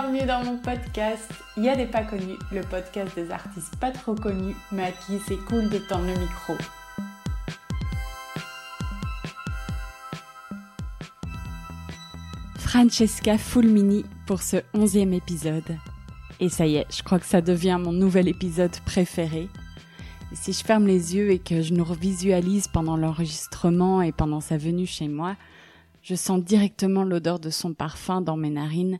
Bienvenue dans mon podcast. Il y a des pas connus, le podcast des artistes pas trop connus, mais à qui c'est cool de tendre le micro. Francesca Fulmini pour ce onzième épisode. Et ça y est, je crois que ça devient mon nouvel épisode préféré. Si je ferme les yeux et que je nous revisualise pendant l'enregistrement et pendant sa venue chez moi, je sens directement l'odeur de son parfum dans mes narines.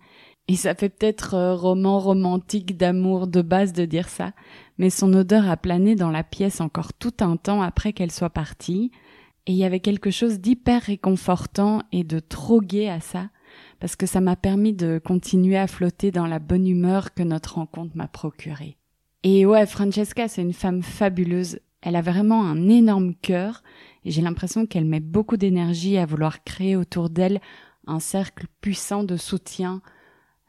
Et ça fait peut-être euh, roman romantique d'amour de base de dire ça, mais son odeur a plané dans la pièce encore tout un temps après qu'elle soit partie. Et il y avait quelque chose d'hyper réconfortant et de trop gai à ça, parce que ça m'a permis de continuer à flotter dans la bonne humeur que notre rencontre m'a procurée. Et ouais, Francesca, c'est une femme fabuleuse. Elle a vraiment un énorme cœur et j'ai l'impression qu'elle met beaucoup d'énergie à vouloir créer autour d'elle un cercle puissant de soutien.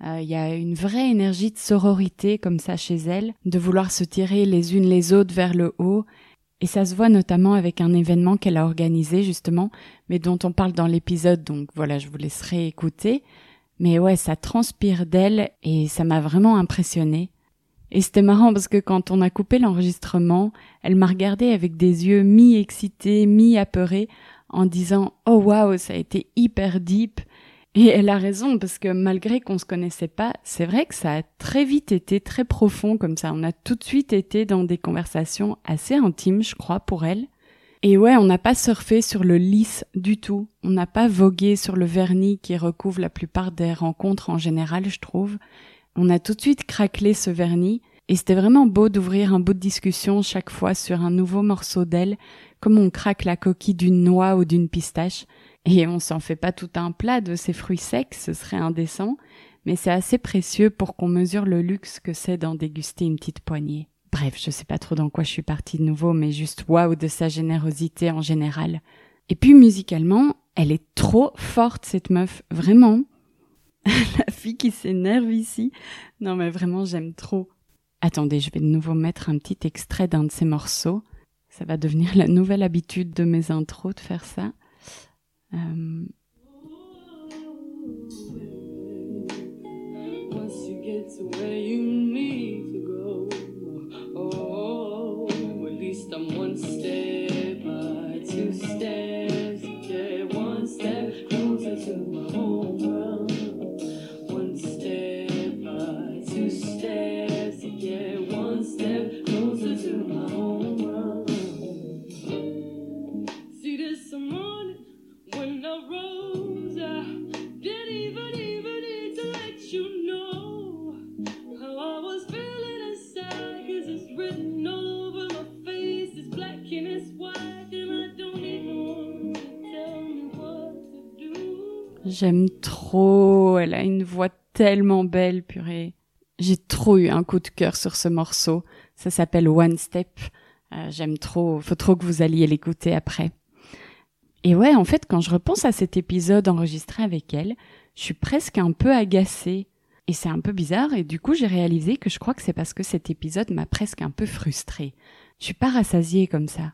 Euh, Il y a une vraie énergie de sororité comme ça chez elle, de vouloir se tirer les unes les autres vers le haut, et ça se voit notamment avec un événement qu'elle a organisé justement, mais dont on parle dans l'épisode, donc voilà, je vous laisserai écouter. Mais ouais, ça transpire d'elle et ça m'a vraiment impressionné. Et c'était marrant parce que quand on a coupé l'enregistrement, elle m'a regardé avec des yeux mi-excités, mi-apeurés, en disant Oh waouh, ça a été hyper deep. Et elle a raison parce que malgré qu'on se connaissait pas, c'est vrai que ça a très vite été très profond comme ça. On a tout de suite été dans des conversations assez intimes, je crois, pour elle. Et ouais, on n'a pas surfé sur le lisse du tout. On n'a pas vogué sur le vernis qui recouvre la plupart des rencontres en général, je trouve. On a tout de suite craquelé ce vernis et c'était vraiment beau d'ouvrir un bout de discussion chaque fois sur un nouveau morceau d'elle, comme on craque la coquille d'une noix ou d'une pistache. Et on s'en fait pas tout un plat de ces fruits secs, ce serait indécent, mais c'est assez précieux pour qu'on mesure le luxe que c'est d'en déguster une petite poignée. Bref, je sais pas trop dans quoi je suis partie de nouveau, mais juste waouh de sa générosité en général. Et puis musicalement, elle est trop forte cette meuf, vraiment. la fille qui s'énerve ici. Non mais vraiment, j'aime trop. Attendez, je vais de nouveau mettre un petit extrait d'un de ces morceaux. Ça va devenir la nouvelle habitude de mes intros de faire ça. Euh, Once you get to where you need to go, oh, oh, at least I'm one step by two steps, yeah, one step closer to my J'aime trop, elle a une voix tellement belle, purée. J'ai trop eu un coup de cœur sur ce morceau. Ça s'appelle One Step. Euh, J'aime trop, faut trop que vous alliez l'écouter après. Et ouais, en fait, quand je repense à cet épisode enregistré avec elle, je suis presque un peu agacée. Et c'est un peu bizarre, et du coup j'ai réalisé que je crois que c'est parce que cet épisode m'a presque un peu frustrée. Je suis pas rassasiée comme ça.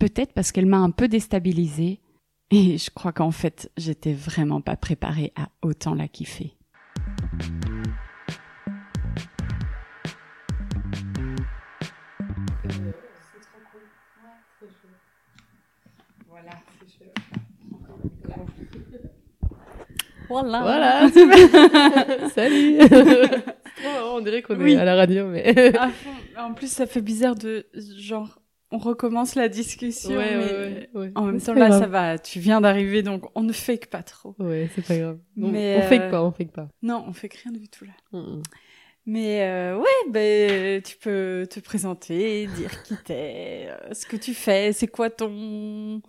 Peut-être parce qu'elle m'a un peu déstabilisée, et je crois qu'en fait, j'étais vraiment pas préparée à autant la kiffer. Voilà. Voilà. Salut. C'est trop marrant, on dirait qu'on Oui. est à la radio, mais À fond. En plus, ça fait bizarre de genre on recommence la discussion. Ouais, mais ouais, ouais, ouais. En même temps, là, grave. ça va. Tu viens d'arriver, donc on ne fake pas trop. Ouais, c'est pas grave. On, Mais, on euh, fake pas, on fake pas. Non, on fait rien du tout là. Mais euh, ouais, ben tu peux te présenter, dire qui t'es, euh, ce que tu fais, c'est quoi ton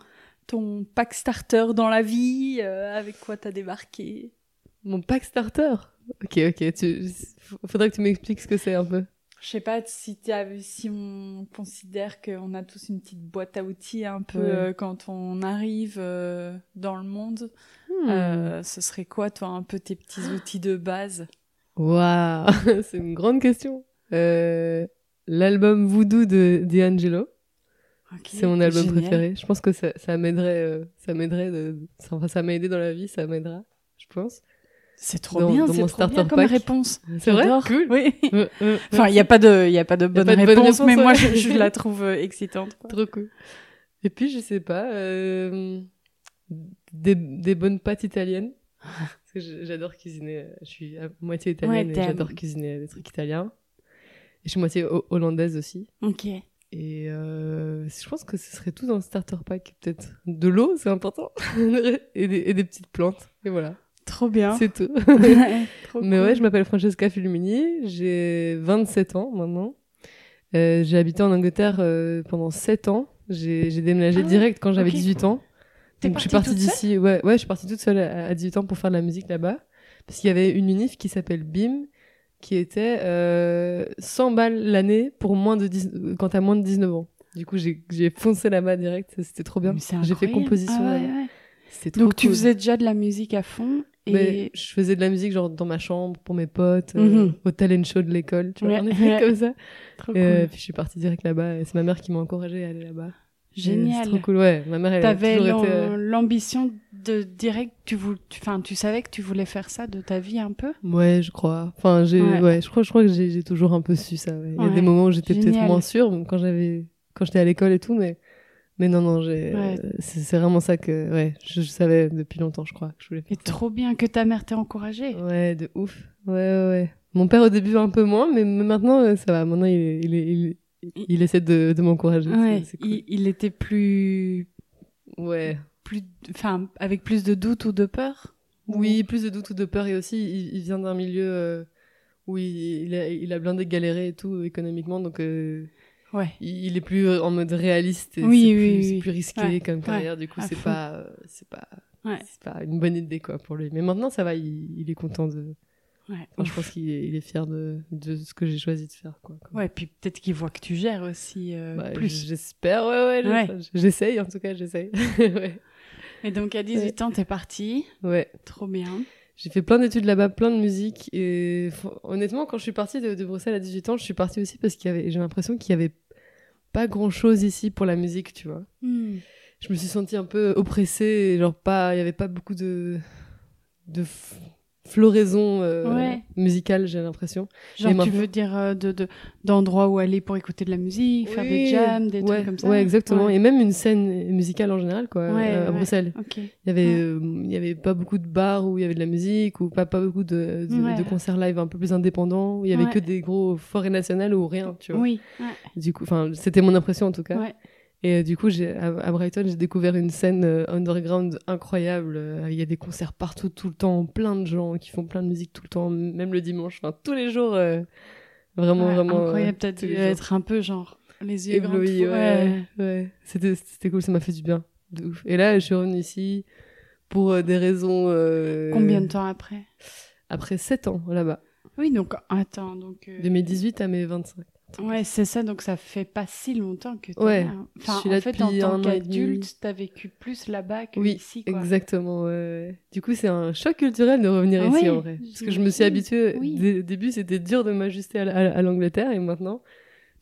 ton pack starter dans la vie, euh, avec quoi t'as débarqué? Mon pack starter? Ok, ok. Tu... Faudrait que tu m'expliques ce que c'est un peu. Je sais pas si on considère qu'on a tous une petite boîte à outils un peu Ouais. euh, quand on arrive euh, dans le monde. Hmm. Euh, ce serait quoi, toi, un peu tes petits outils de base? Waouh, c'est une grande question. L'album Voodoo de D'Angelo, Ok, c'est mon album génial. préféré. Je pense que ça, m'aiderait, ça m'aiderait, ça m'a aidé dans la vie, ça m'aidera, je pense. C'est trop Dans- bien, c'est mon trop bien comme pack. réponse. C'est vrai? Cool. Oui. Euh, euh, Enfin, il n'y a pas de, il y a pas de bonne pas de bonne réponse, mais moi, je, je la trouve euh, excitante. quoi. Trop cool. Et puis, je sais pas, euh, des, des bonnes pâtes italiennes. Parce que j'adore cuisiner. euh, Je suis à moitié italienne Ouais, et j'adore cuisiner des trucs italiens. Et je suis moitié ho- hollandaise aussi. Ok. Et euh, je pense que ce serait tout dans le starter pack, peut-être. De l'eau, c'est important. et, des, et des petites plantes. Et voilà, Trop bien. c'est tout. Mais ouais, je m'appelle Francesca Fulmini, j'ai 27 ans maintenant. Euh, j'ai habité en Angleterre euh, pendant 7 ans. J'ai déménagé Ah direct quand j'avais ok. 18 ans. Donc je suis partie d'ici. Ouais, ouais, je suis partie toute seule à, à 18 ans pour faire de la musique là-bas. Parce qu'il y avait une unif qui s'appelle BIM, qui était euh, 100 balles l'année pour moins de 10, euh, quand t'as moins de 19 ans. Du coup, j'ai foncé là-bas direct. C'était trop bien. J'ai fait composition Ah ouais, ouais. Trop Donc tu faisais déjà de la musique à fond et Mais je faisais de la musique genre dans ma chambre pour mes potes, euh, Mhm. au talent show de l'école, tu vois, Ouais, ouais. comme ça. trop euh, cool. puis je suis partie direct là-bas et c'est ma mère qui m'a encouragée à aller là-bas. Et C'est Génial. trop cool, ouais. Ma mère, elle a T'avais été. euh, l'ambition de direct, tu vou- tu, enfin, tu savais que tu voulais faire ça de ta vie un peu? Ouais, je crois. Enfin, j'ai, Ouais. ouais. je crois, je crois que j'ai, toujours un peu su ça. ouais. Il y a des moments où j'étais peut-être Génial. moins sûre quand j'avais, quand j'étais à l'école et tout, mais, mais non, non, j'ai, Ouais. c'est, vraiment ça que, ouais, je, je savais depuis longtemps, je crois, que je voulais Et faire. ça. trop bien que ta mère t'ait encouragée. Ouais, de ouf. Ouais, ouais, ouais. Mon père au début un peu moins, mais maintenant euh, ça va. Maintenant il, est- il, est- il, essaie de, de m'encourager. Ouais, cool. il, il était plus, Ouais. plus, enfin, avec plus de doutes ou de peur? Oui, plus de doute ou de peur et aussi il, vient d'un milieu euh, où il, il, a, il a blindé galéré et tout économiquement, donc euh, Ouais. il, est plus euh, en mode réaliste et Oui, c'est oui, plus, oui, risqué Ouais, comme ouais, carrière. du coup, à c'est pas, euh, c'est pas, c'est pas une bonne idée quoi pour lui. Mais maintenant ça va, il, il est content de. Enfin, je pense qu'il est, il est fier de, de ce que j'ai choisi de faire quoi. comme- Ouais, puis peut-être qu'il voit que tu gères aussi euh, Bah, plus. J'espère, ouais, ouais. J'essaye, en tout cas, j'essaye. Et donc à 18 ans, t'es parti. ouais. Trop bien. J'ai fait plein d'études là-bas, plein de musique. Et honnêtement, quand je suis partie de, de Bruxelles à 18 ans, je suis partie aussi parce qu'il y avait, j'ai l'impression qu'il y avait pas grand-chose ici pour la musique, tu vois. Hmm. Je me suis sentie un peu oppressée, genre pas, il y avait pas beaucoup de, floraison euh, Ouais. musicale, j'ai l'impression. Genre, tu veux dire euh, de de- d'endroits où aller pour écouter de la musique, faire des jams, des ouais, trucs comme ça? Ouais, exactement. Ouais. Et même une scène musicale en général, quoi, euh, à. Bruxelles. Ok. Il y avait, euh, il y avait pas beaucoup de bars où il y avait de la musique, ou pas, pas beaucoup de, de, concerts live un peu plus indépendants, où il y avait que des gros forêts nationales ou rien, tu vois. Oui. Du coup, enfin, c'était mon impression en tout cas. Ouais. Et euh, du coup, à, à Brighton, j'ai découvert une scène euh, underground incroyable. Euh, Il y a des concerts partout, tout le temps, plein de gens qui font plein de musique tout le temps, même le dimanche, enfin, tous les jours. vraiment, Ouais, vraiment. Incroyable. T'as dû être un peu genre les yeux grands. tout- ouais. ouais. C'était, c'était cool, ça m'a fait du bien. De ouf. Et là, je suis revenue ici pour des raisons. Combien de temps après? Après 7 ans là-bas. Oui, donc attends, donc. De mes 18 à mes 25. Ouais, c'est ça. Donc ça fait pas si longtemps que t'es Ouais, là. Enfin, je suis en là fait, depuis en tant qu'adulte, t'as vécu plus là-bas que Oui, ici, quoi. exactement. ouais. Du coup, c'est un choc culturel de revenir ici ouais, en vrai. Parce que je me suis habituée. Oui. dès- Au début, c'était dur de m'ajuster à, la- à- à l'Angleterre et maintenant,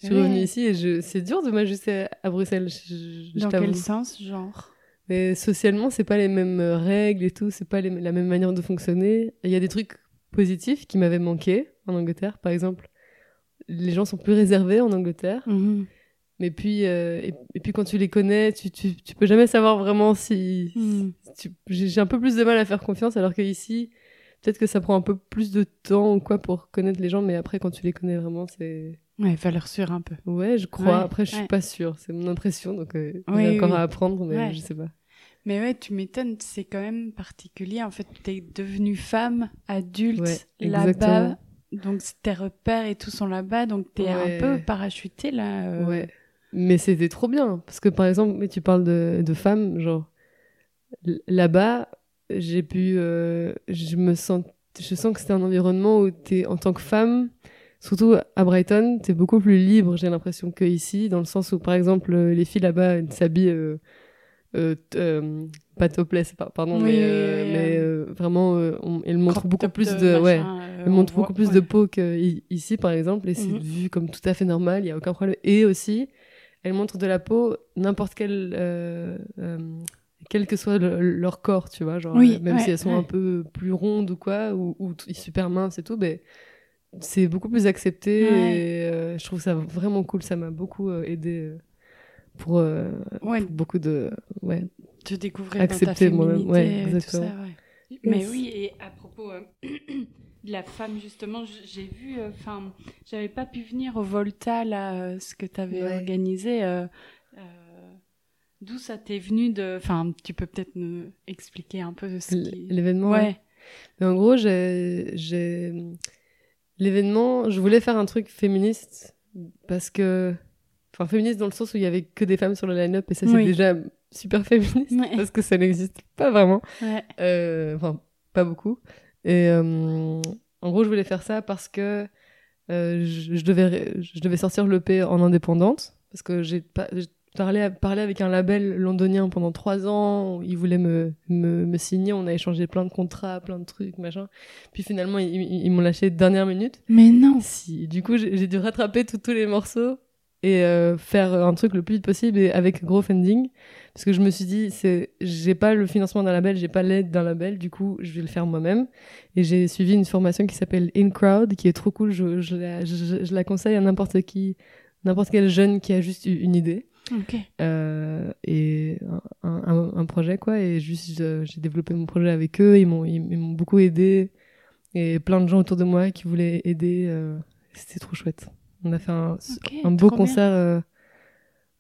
je suis revenue ici et je... c'est dur de m'ajuster à Bruxelles. Je, je- Dans quel sens, genre? Mais socialement, c'est pas les mêmes euh, règles et tout, c'est pas les- la même manière de fonctionner. Il y a des trucs positifs qui m'avaient manqué en Angleterre, par exemple. Les gens sont plus réservés en Angleterre, Mhm. mais puis euh, et, et puis quand tu les connais, tu, tu, tu peux jamais savoir vraiment si tu- j'ai un peu plus de mal à faire confiance, alors que ici, peut-être que ça prend un peu plus de temps ou quoi pour connaître les gens, mais après quand tu les connais vraiment, c'est Ouais, valeur sûre un peu. Ouais, je crois. Ouais, Après, je suis ouais. pas sûre. C'est mon impression, donc euh, Oui, y a encore oui. à apprendre, mais Ouais. je sais pas. Mais ouais, tu m'étonnes, c'est quand même particulier. En fait, t'es devenue femme, adulte, là-bas. Donc tes repères et tout sont là-bas. Donc t'es Ouais. un peu parachuté là. euh. Ouais. Mais c'était trop bien. Parce que par exemple, mais tu parles de, de femmes, genre, là-bas, j'ai pu. euh, je me sens. Je sens que c'était un environnement où t'es, en tant que femme, surtout à Brighton, t'es beaucoup plus libre, j'ai l'impression, que ici, dans le sens où, par exemple, euh, les filles là-bas, elles s'habillent. euh, euh, euh, pas topless, par- pardon, Oui, mais, euh, mais vraiment, on- elles montrent beaucoup plus de ouais, euh, elle on montre voit- beaucoup plus ouais. de peau qu'ici, par exemple, et c'est Mhm. vu comme tout à fait normal, il n'y a aucun problème. Et aussi, elle montre de la peau n'importe quel. euh, euh, quel que soit le- leur corps, tu vois, genre, Oui, euh, même ouais, si elles sont ouais. un peu plus rondes ou quoi, ou, super minces et tout, ben, c'est beaucoup plus accepté Ouais. et euh, je trouve ça vraiment cool. Ça m'a beaucoup euh, aidé pour, euh, Ouais, pour beaucoup de. Ouais. te découvrir Accepter dans ta moi-même, féminité, ouais, et tout exactement. ça, ouais. Mais oui, et à propos euh, de la femme, justement, j'ai vu, euh, enfin, j'avais pas pu venir au Volta, là, euh, ce que tu avais Ouais. organisé. euh, euh, D'où ça t'est venu de. Enfin, tu peux peut-être nous expliquer un peu ce qui. L'événement. Ouais. Mais en gros, j'ai, l'événement, je voulais faire un truc féministe parce que, enfin, féministe dans le sens où il y avait que des femmes sur le line-up et ça, c'est déjà super féministe Ouais. parce que ça n'existe pas vraiment. Ouais. Enfin, pas beaucoup. Et euh, en gros, je voulais faire ça parce que euh, je, je devais, je devais sortir l'EP en indépendante parce que j'ai Parlé, parlé avec un label londonien pendant trois ans, ils voulaient me, me, me signer, on a échangé plein de contrats, plein de trucs, machin. Puis finalement, ils, ils- ils m'ont lâché dernière minute. Mais non. Si, du coup, j'ai dû rattraper tous les morceaux et euh, faire un truc le plus vite possible et avec gros funding. Parce que je me suis dit, c'est, j'ai pas le financement d'un label, j'ai pas l'aide d'un label, du coup, je vais le faire moi-même. Et j'ai suivi une formation qui s'appelle In Crowd, qui est trop cool. Je, je, la, je, je la conseille à n'importe qui, n'importe quel jeune qui a juste eu une idée. Euh, et un, un, un projet quoi. Et juste euh, j'ai développé mon projet avec eux. Ils m'ont ils, ils m'ont beaucoup aidé. Et plein de gens autour de moi qui voulaient aider euh, c'était trop chouette on a fait un, beau concert euh,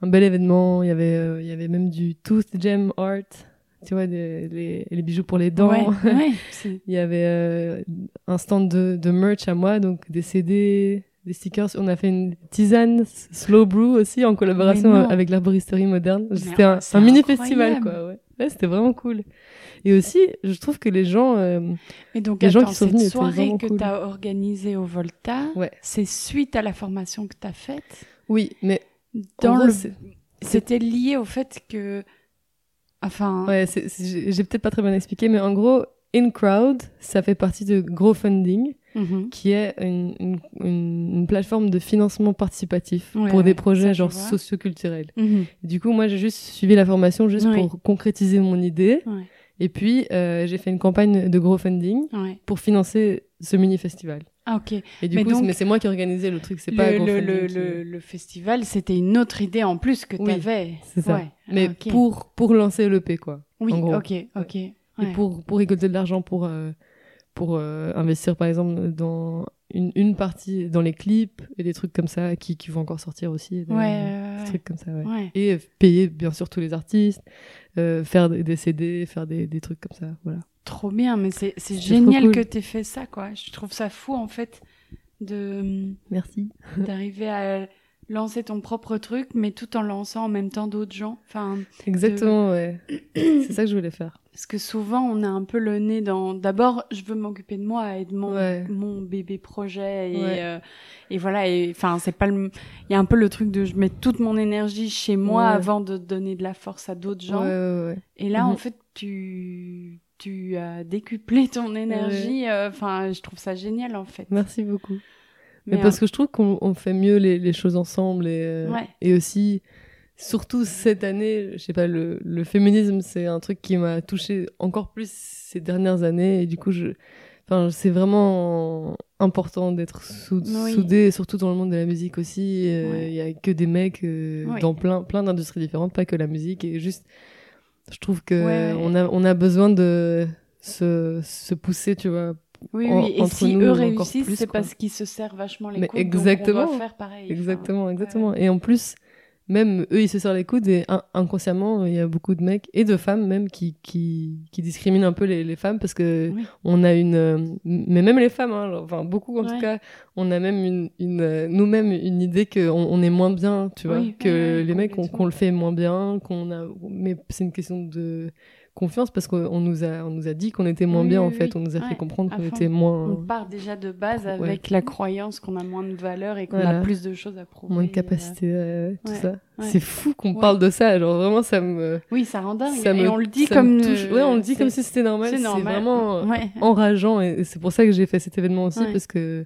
un bel événement il y avait euh, il y avait même du tooth gem art tu vois des, les, les bijoux pour les dents Ouais, ouais, c'est- il y avait euh, un stand de, de merch à moi, donc des CD, des stickers. On a fait une tisane slow brew aussi en collaboration avec l'arboristerie moderne. C'était un, un mini festival, quoi. Ouais. Ouais, c'était vraiment cool. Et aussi, je trouve que les gens, euh, Et donc, Les gens attends, qui sont cette venus étaient soirée que cool. tu as organisée au Volta, Ouais. c'est suite à la formation que tu as faite? Oui, mais dans gros, le... C'était lié au fait que... Enfin... ouais, j'ai peut-être pas très bien expliqué, mais en gros, In Crowd, ça fait partie de GrowFunding. mhm. qui est une, une, une- une plateforme de financement participatif Ouais, pour ouais, des projets genre socioculturels. Mhm. Du coup, moi, j'ai juste suivi la formation juste Oui. pour concrétiser mon idée. Ouais. Et puis, euh, j'ai fait une campagne de crowdfunding Ouais. pour financer ce mini-festival. Ah, ok. Et du Mais coup, donc, c'est- mais c'est moi qui organisais le truc, c'est pas Le, le, le, qui- le, festival, c'était une autre idée en plus que tu Oui, avais. C'est ça. Ouais. Mais ok. pour, pour lancer l'EP, quoi. Oui, gros. ok, ok. Et pour, pour récolter de l'argent pour, euh, pour euh, investir, par exemple, dans une, une partie dans les clips et des trucs comme ça qui, qui vont encore sortir aussi. des- Ouais, des ouais, ouais. trucs comme ça, ouais. Et payer, bien sûr, tous les artistes, euh, faire des, CD, faire des, des trucs comme ça, voilà. Trop bien, mais c'est génial cool. que tu aies fait ça, quoi. Je trouve ça fou, en fait, de Merci. d'arriver à lancer ton propre truc, mais tout en lançant en même temps d'autres gens. Enfin, Exactement, ouais. C'est ça que je voulais faire. Parce que souvent, on a un peu le nez dans. D'abord, je veux m'occuper de moi et de mon, Ouais. mon bébé projet. Et, Ouais. euh, et voilà. Enfin, c'est pas le. Il y a un peu le truc de je mets toute mon énergie chez moi Ouais. avant de donner de la force à d'autres gens. Et là, en Mhm. fait, tu. Tu as décuplé ton énergie. euh, Enfin, je trouve ça génial, en fait. Merci beaucoup. Mais, Mais, parce que je trouve qu'on on fait mieux les, les choses ensemble et, euh, et aussi, surtout cette année, je sais pas, le, le féminisme, c'est un truc qui m'a touché encore plus ces dernières années et du coup, je, enfin, c'est vraiment important d'être sou- Oui. soudé, surtout dans le monde de la musique aussi. euh, Il Ouais. y a que des mecs euh, dans plein, plein d'industries différentes, pas que la musique et juste, je trouve que Ouais, on a, on a besoin de se, se pousser, tu vois, Oui, en- oui. Et si nous, eux réussissent, c'est parce qu'ils se servent vachement les Mais coudes. donc exactement. on doit faire pareil. Enfin, Exactement, ouais. exactement. Et en plus, même eux, ils se serrent les coudes et in- inconsciemment, il y a beaucoup de mecs et de femmes même qui, qui, qui discriminent un peu les, les femmes parce que Oui. on a une, euh, mais même les femmes, hein, genre, enfin beaucoup en Ouais. tout cas, on a même une, une euh, nous-mêmes une idée qu'on on est moins bien, tu vois, Oui, que les mecs qu'on le fait moins bien, qu'on a, mais c'est une question de confiance parce qu'on nous a, on nous a dit qu'on était moins Oui, bien oui, en fait, on nous a fait comprendre qu'on était moins, On part déjà de base Ouais. avec la croyance qu'on a moins de valeur et qu'on Voilà. a plus de choses à prouver. moins de capacité, euh, tout ouais, ça. ouais. C'est fou qu'on Ouais. parle de ça, genre vraiment ça me Oui, ça rend dingue. ça et me- on le dit ça comme. me touche. euh, ouais on le dit comme si c'était normal c'est vraiment euh, Ouais. enrageant et c'est pour ça que j'ai fait cet événement aussi Ouais. parce que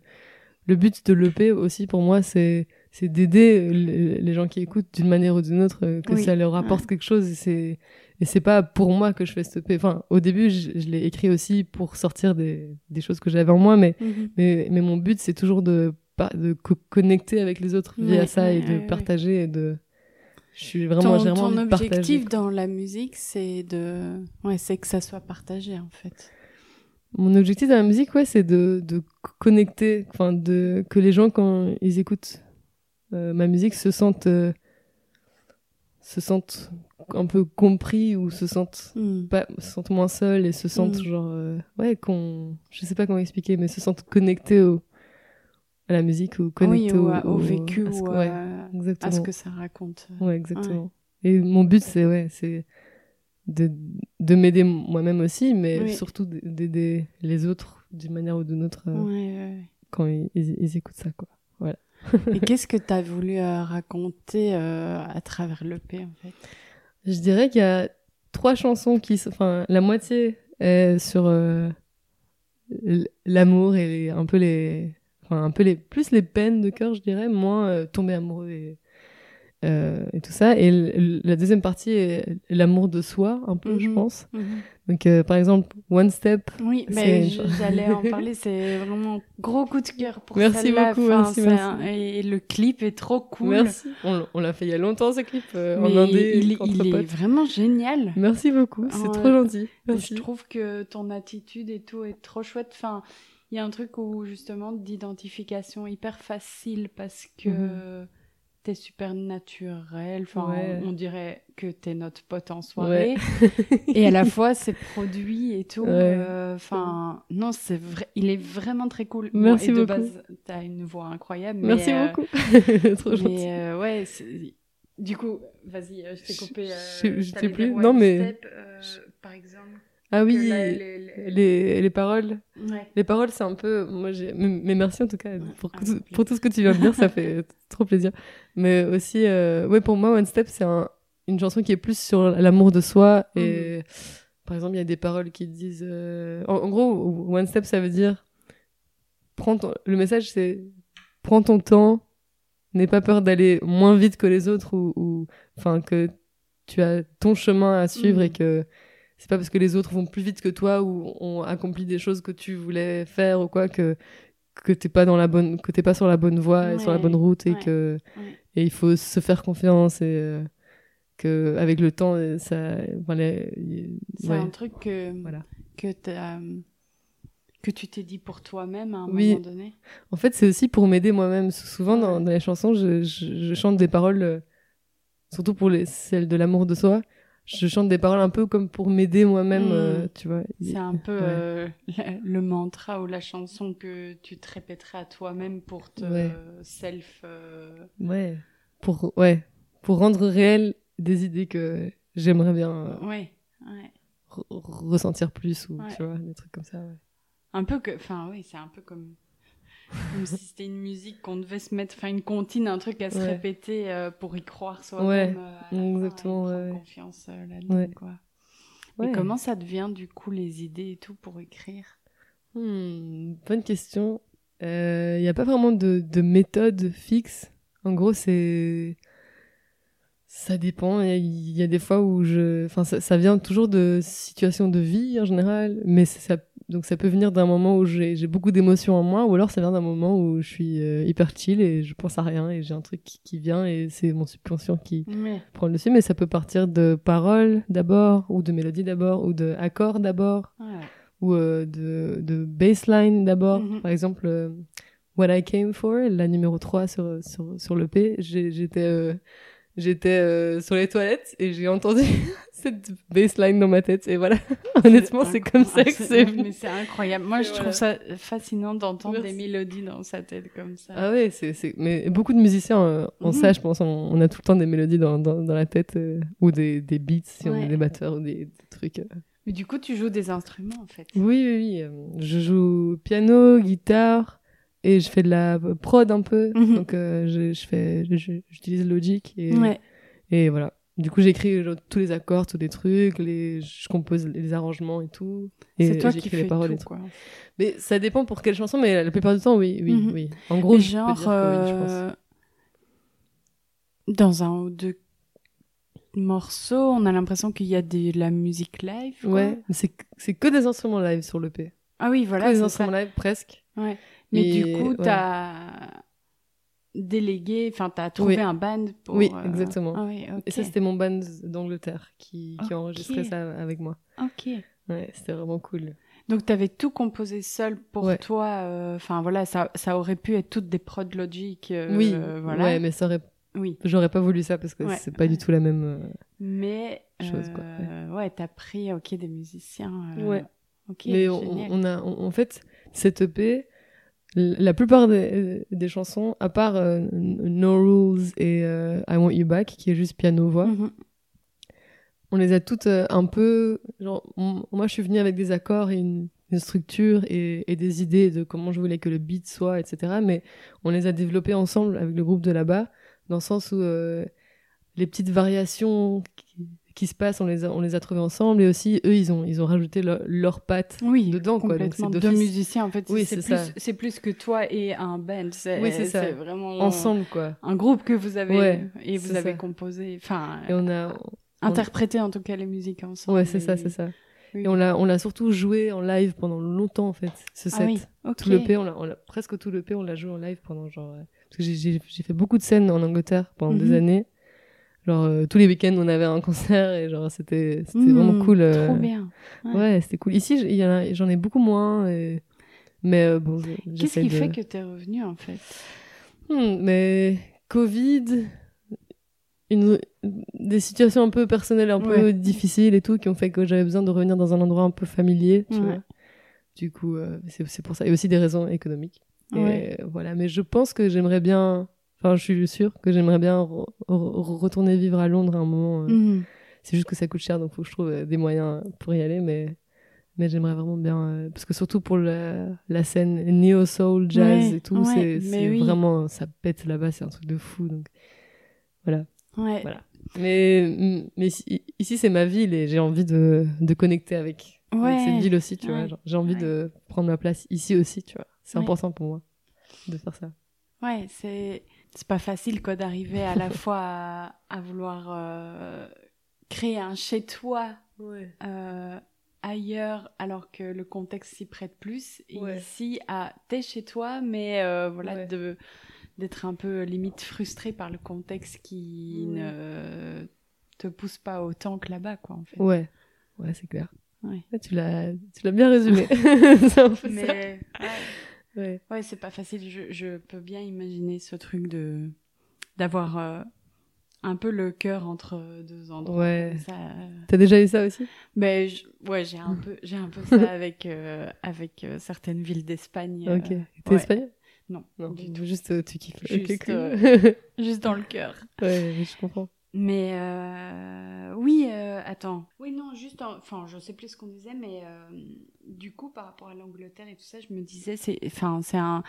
le but de l'EP aussi pour moi c'est c'est d'aider les, gens qui écoutent d'une manière ou d'une autre euh, que Oui. ça leur apporte Ouais. quelque chose c'est et c'est pas pour moi que je fais EP enfin au début je, je l'ai écrit aussi pour sortir des, des choses que j'avais en moi mais Mhm. mais mais mon but c'est toujours de de co- connecter avec les autres via Ouais, ça ouais, et de ouais, partager et de je suis vraiment ton, vraiment ton partager, objectif dans la musique, c'est de, ouais, c'est que ça soit partagé en fait. Mon objectif dans la musique, ouais, c'est de, de connecter, enfin, de, que les gens, quand ils écoutent euh, ma musique, se sentent, euh, se sentent un peu compris ou se sentent, Hmm. pas, se sentent moins seuls et se sentent Mm. genre, euh, ouais, qu'on, je sais pas comment expliquer, mais se sentent connectés au, à la musique ou Oui, connectés ou au, à- au vécu à ce ou que- à, ce que ça raconte. Ouais, exactement. Et mon but, c'est ouais, c'est de, de m'aider moi-même aussi, mais Oui. surtout d'aider les autres d'une manière ou d'une autre euh, Ouais, quand ils, ils- ils écoutent ça, quoi. Et qu'est-ce que tu as voulu euh, raconter euh, à travers l'EP en fait? Je dirais qu'il y a trois chansons qui, enfin, la moitié est sur euh, l'amour et un peu les, enfin, un peu les, plus les peines de cœur, je dirais, moins euh, tomber amoureux euh, et tout ça. Et la deuxième partie est l'amour de soi, un peu, je Mhm. pense. Donc, euh, par exemple, One Step, Oui, mais chanson. j'allais en parler, c'est vraiment gros coup de cœur pour Merci beaucoup, Enfin, merci, merci. un- Et le clip est trop cool. Merci. On, l'a fait il y a longtemps, ce clip, euh, en Mais indé, il, est- il est vraiment génial. Merci beaucoup, c'est trop gentil. Je trouve que ton attitude et tout est trop chouette. Enfin, il y a un truc où justement d'identification hyper facile parce que Mhm. T'es super naturel. Enfin, Ouais. on dirait que t'es notre pote en soirée. et à la fois, c'est produit et tout. Ouais. euh, Enfin, non, c'est vrai. Il est vraiment très cool. Bon, Merci et de beaucoup. base, t'as une voix incroyable. mais, Merci euh, beaucoup. trop mais gentil. euh, ouais, du coup, vas-y, euh, je t'ai coupé. Je- je- je t'allais sais plus. Non, mais- Step, par exemple. Ah oui, la- les- les- les, les paroles. Ouais. Les paroles, c'est un peu. Moi, j'ai. Mais merci en tout cas pour, Ah, tout, pour tout ce que tu viens de dire, ça fait trop plaisir. Mais aussi, euh, ouais, pour moi, One Step, c'est un- une chanson qui est plus sur l'amour de soi. Et par exemple, il y a des paroles qui disent. euh, En, en gros, One Step, ça veut dire. Prends ton- Le message, c'est. Prends ton temps, n'aie pas peur d'aller moins vite que les autres ou. ou- Enfin, que tu as ton chemin à suivre Mhm. et que c'est pas parce que les autres vont plus vite que toi ou ont accompli des choses que tu voulais faire ou quoi que que t'es pas dans la bonne que t'es pas sur la bonne voie et sur la bonne route et ouais, que ouais. et il faut se faire confiance et euh, que avec le temps euh, ça voilà C'est un truc que, Voilà. que, que tu t'es dit pour toi-même à un Oui. moment donné. en fait c'est aussi pour m'aider moi-même souvent dans, les chansons je, je, je chante des paroles euh, surtout pour les celles de l'amour de soi je chante des paroles un peu comme pour m'aider moi-même Mm. euh, tu vois C'est un peu Ouais. euh, le mantra ou la chanson que tu te répéterais à toi-même pour te Ouais. self. euh, Ouais. Pour, ouais. Pour rendre réel des idées que j'aimerais bien Ouais, ouais. re- ressentir plus ou tu vois, des trucs comme ça. Un peu que. Enfin, oui, c'est un peu comme. Comme si c'était une musique qu'on devait se mettre, enfin une comptine, un truc à se Ouais. répéter euh, pour y croire soi-même. Ouais, euh, fin exactement, et prendre ouais. confiance euh, là-dedans, quoi. Et comment ça devient du coup les idées et tout pour écrire? Hmm, bonne question. Il n'y a pas vraiment de, de méthode fixe. En gros, c'est. Ça dépend. Il y, a- des fois où je. Enfin, ça, ça vient toujours de situations de vie en général. Mais ça, donc ça peut venir d'un moment où j'ai beaucoup d'émotions en moi. Ou alors ça vient d'un moment où je suis euh, hyper chill et je pense à rien et j'ai un truc qui, qui vient et c'est mon subconscient qui Ouais. prend le dessus. Mais ça peut partir de paroles d'abord, ou de mélodies d'abord, ou de accords d'abord. Ouais. ou euh, de, de bassline d'abord. Mhm. Par exemple, euh, What I Came For, la numéro 3 sur, sur, sur l'EP, j'ai- j'étais j'étais euh, sur les toilettes et j'ai entendu cette bassline dans ma tête. Et voilà, honnêtement, c'est comme ça que c'est. Mais c'est incroyable. Moi, Et je voilà. trouve ça fascinant d'entendre des mélodies dans sa tête comme ça. Ah ouais, c'est, c'est... mais beaucoup de musiciens euh, Mhm. ça, je pense. On, on a tout le temps des mélodies dans, dans, dans la tête euh, ou des, des beats si on est des batteurs ou des, des trucs. euh. Mais du coup, tu joues des instruments en fait. Oui, oui, oui. euh, je joue piano, guitare et je fais de la prod un peu. Mhm. Donc euh, je, je fais, j'utilise Logic et, Ouais. et voilà. Du coup, j'écris genre, tous les accords, tous les trucs, les, je compose les arrangements et tout. Et C'est toi qui fais les paroles et tout, quoi. Mais ça dépend pour quelle chanson, mais la plupart du temps, oui, oui, Mhm. oui. En gros, Mais je peux genre, dire que oui, je pense. euh, dans un ou deux morceaux, on a l'impression qu'il y a de la musique live. quoi. Ouais, c'est que des instruments live sur l'EP. Ah oui, voilà. que des instruments ça. live presque. Ouais. Mais Et- du coup, ouais. t'as délégué, enfin, t'as trouvé Oui. un band pour. Oui, euh, exactement. Ah oui. Et ça, c'était mon band d'Angleterre qui, qui a enregistré Ok. ça avec moi. Ok. Ouais, c'était vraiment cool. Donc, t'avais tout composé seul pour Ouais. toi. euh, Enfin, voilà, ça, ça aurait pu être toutes des prods logiques. euh, oui, voilà. ouais, mais ça aurait... Oui. j'aurais pas voulu ça parce que Ouais. c'est pas du tout la même. Mais. Chose, quoi, ouais, t'as pris, ok, des musiciens. Ouais. Ok. mais on, a, on- en fait, cette EP, la plupart des, des chansons, à part euh, No Rules et euh, I Want You Back, qui est juste piano-voix, Mhm. on les a toutes euh, un peu. Genre, moi, je suis venue avec des accords et une, une structure et, et des idées de comment je voulais que le beat soit, etc. Mais on les a développées ensemble avec le groupe de là-bas, dans le sens où les petites variations qui, qui se passent, on les a, on les a trouvées ensemble. Et aussi, eux, ils ont, ils ont rajouté leur, leur patte Oui, dedans, quoi. Donc, c'est Deux musiciens, en fait. Oui, c'est plus, c'est plus que toi et un band. C'est, Oui, c'est ça. Vraiment ensemble, quoi. un groupe que vous avez Ouais, et vous avez ça. composé, enfin, Et on a. interprété en tout cas les musiques ensemble. Ouais, c'est ça, c'est ça. Oui. Et on l'a, on l'a surtout joué en live pendant longtemps, en fait, ce Ah set. oui, ok. tout le P, on l'a, presque tout le P, on l'a joué en live pendant genre. euh, parce que j'ai, fait beaucoup de scènes en Angleterre pendant Mhm. des années. Genre euh, tous les week-ends, on avait un concert et genre c'était, c'était Mmh, vraiment cool. euh, Trop bien. Ouais. Ouais, c'était cool. Ici, j'en ai beaucoup moins. et- Mais euh, bon, Qu'est-ce qui de... fait que t'es revenu en fait? Hmm, mais Covid, une, des situations un peu personnelles, un peu Ouais. difficiles et tout, qui ont fait que j'avais besoin de revenir dans un endroit un peu familier. Tu Ouais. vois. Du coup, euh, c'est, c'est pour ça. Et aussi des raisons économiques. Et voilà, mais je pense que j'aimerais bien, enfin, je suis sûre que j'aimerais bien re- re- retourner vivre à Londres à un moment. euh. Mhm. C'est juste que ça coûte cher, donc faut que je trouve euh, des moyens pour y aller, mais, mais j'aimerais vraiment bien, euh, parce que surtout pour la, la scène neo soul, jazz Ouais, et tout, ouais, c'est, oui. vraiment, ça pète là-bas, c'est un truc de fou, donc voilà. Ouais. Voilà. Mais, mais ici, c'est ma ville et j'ai envie de, de connecter avec, avec cette ville aussi, tu vois. j'ai envie de prendre ma place ici aussi, tu vois. C'est important pour moi de faire ça. Ouais, c'est c'est pas facile quoi d'arriver à la fois à, à vouloir euh, créer un chez toi euh, ailleurs alors que le contexte s'y prête plus et Ouais. ici à t'es chez toi mais euh, voilà Ouais. de d'être un peu limite frustré par le contexte qui ne te pousse pas autant que là-bas quoi en fait. Ouais, ouais, c'est clair. Tu l'as, tu l'as bien résumé. c'est un peu ça. Mais ouais. Ouais. Ouais, c'est pas facile. Je, je peux bien imaginer ce truc de d'avoir euh, un peu le cœur entre deux endroits. Ouais. Ça. euh. T'as déjà eu ça aussi? Je- ouais, j'ai un peu, j'ai un peu ça avec euh, avec euh, certaines villes d'Espagne. Ok. T'es ouais. espagnol Non, Non, du tout. juste tu kiffes. Juste, ok, cool. euh, Juste dans le cœur. ouais, je comprends. Mais euh, oui, euh, attends. Oui, non, juste, en- enfin, je sais plus ce qu'on disait, mais euh, du coup, par rapport à l'Angleterre et tout ça, je me disais, c'est, enfin, c'est un,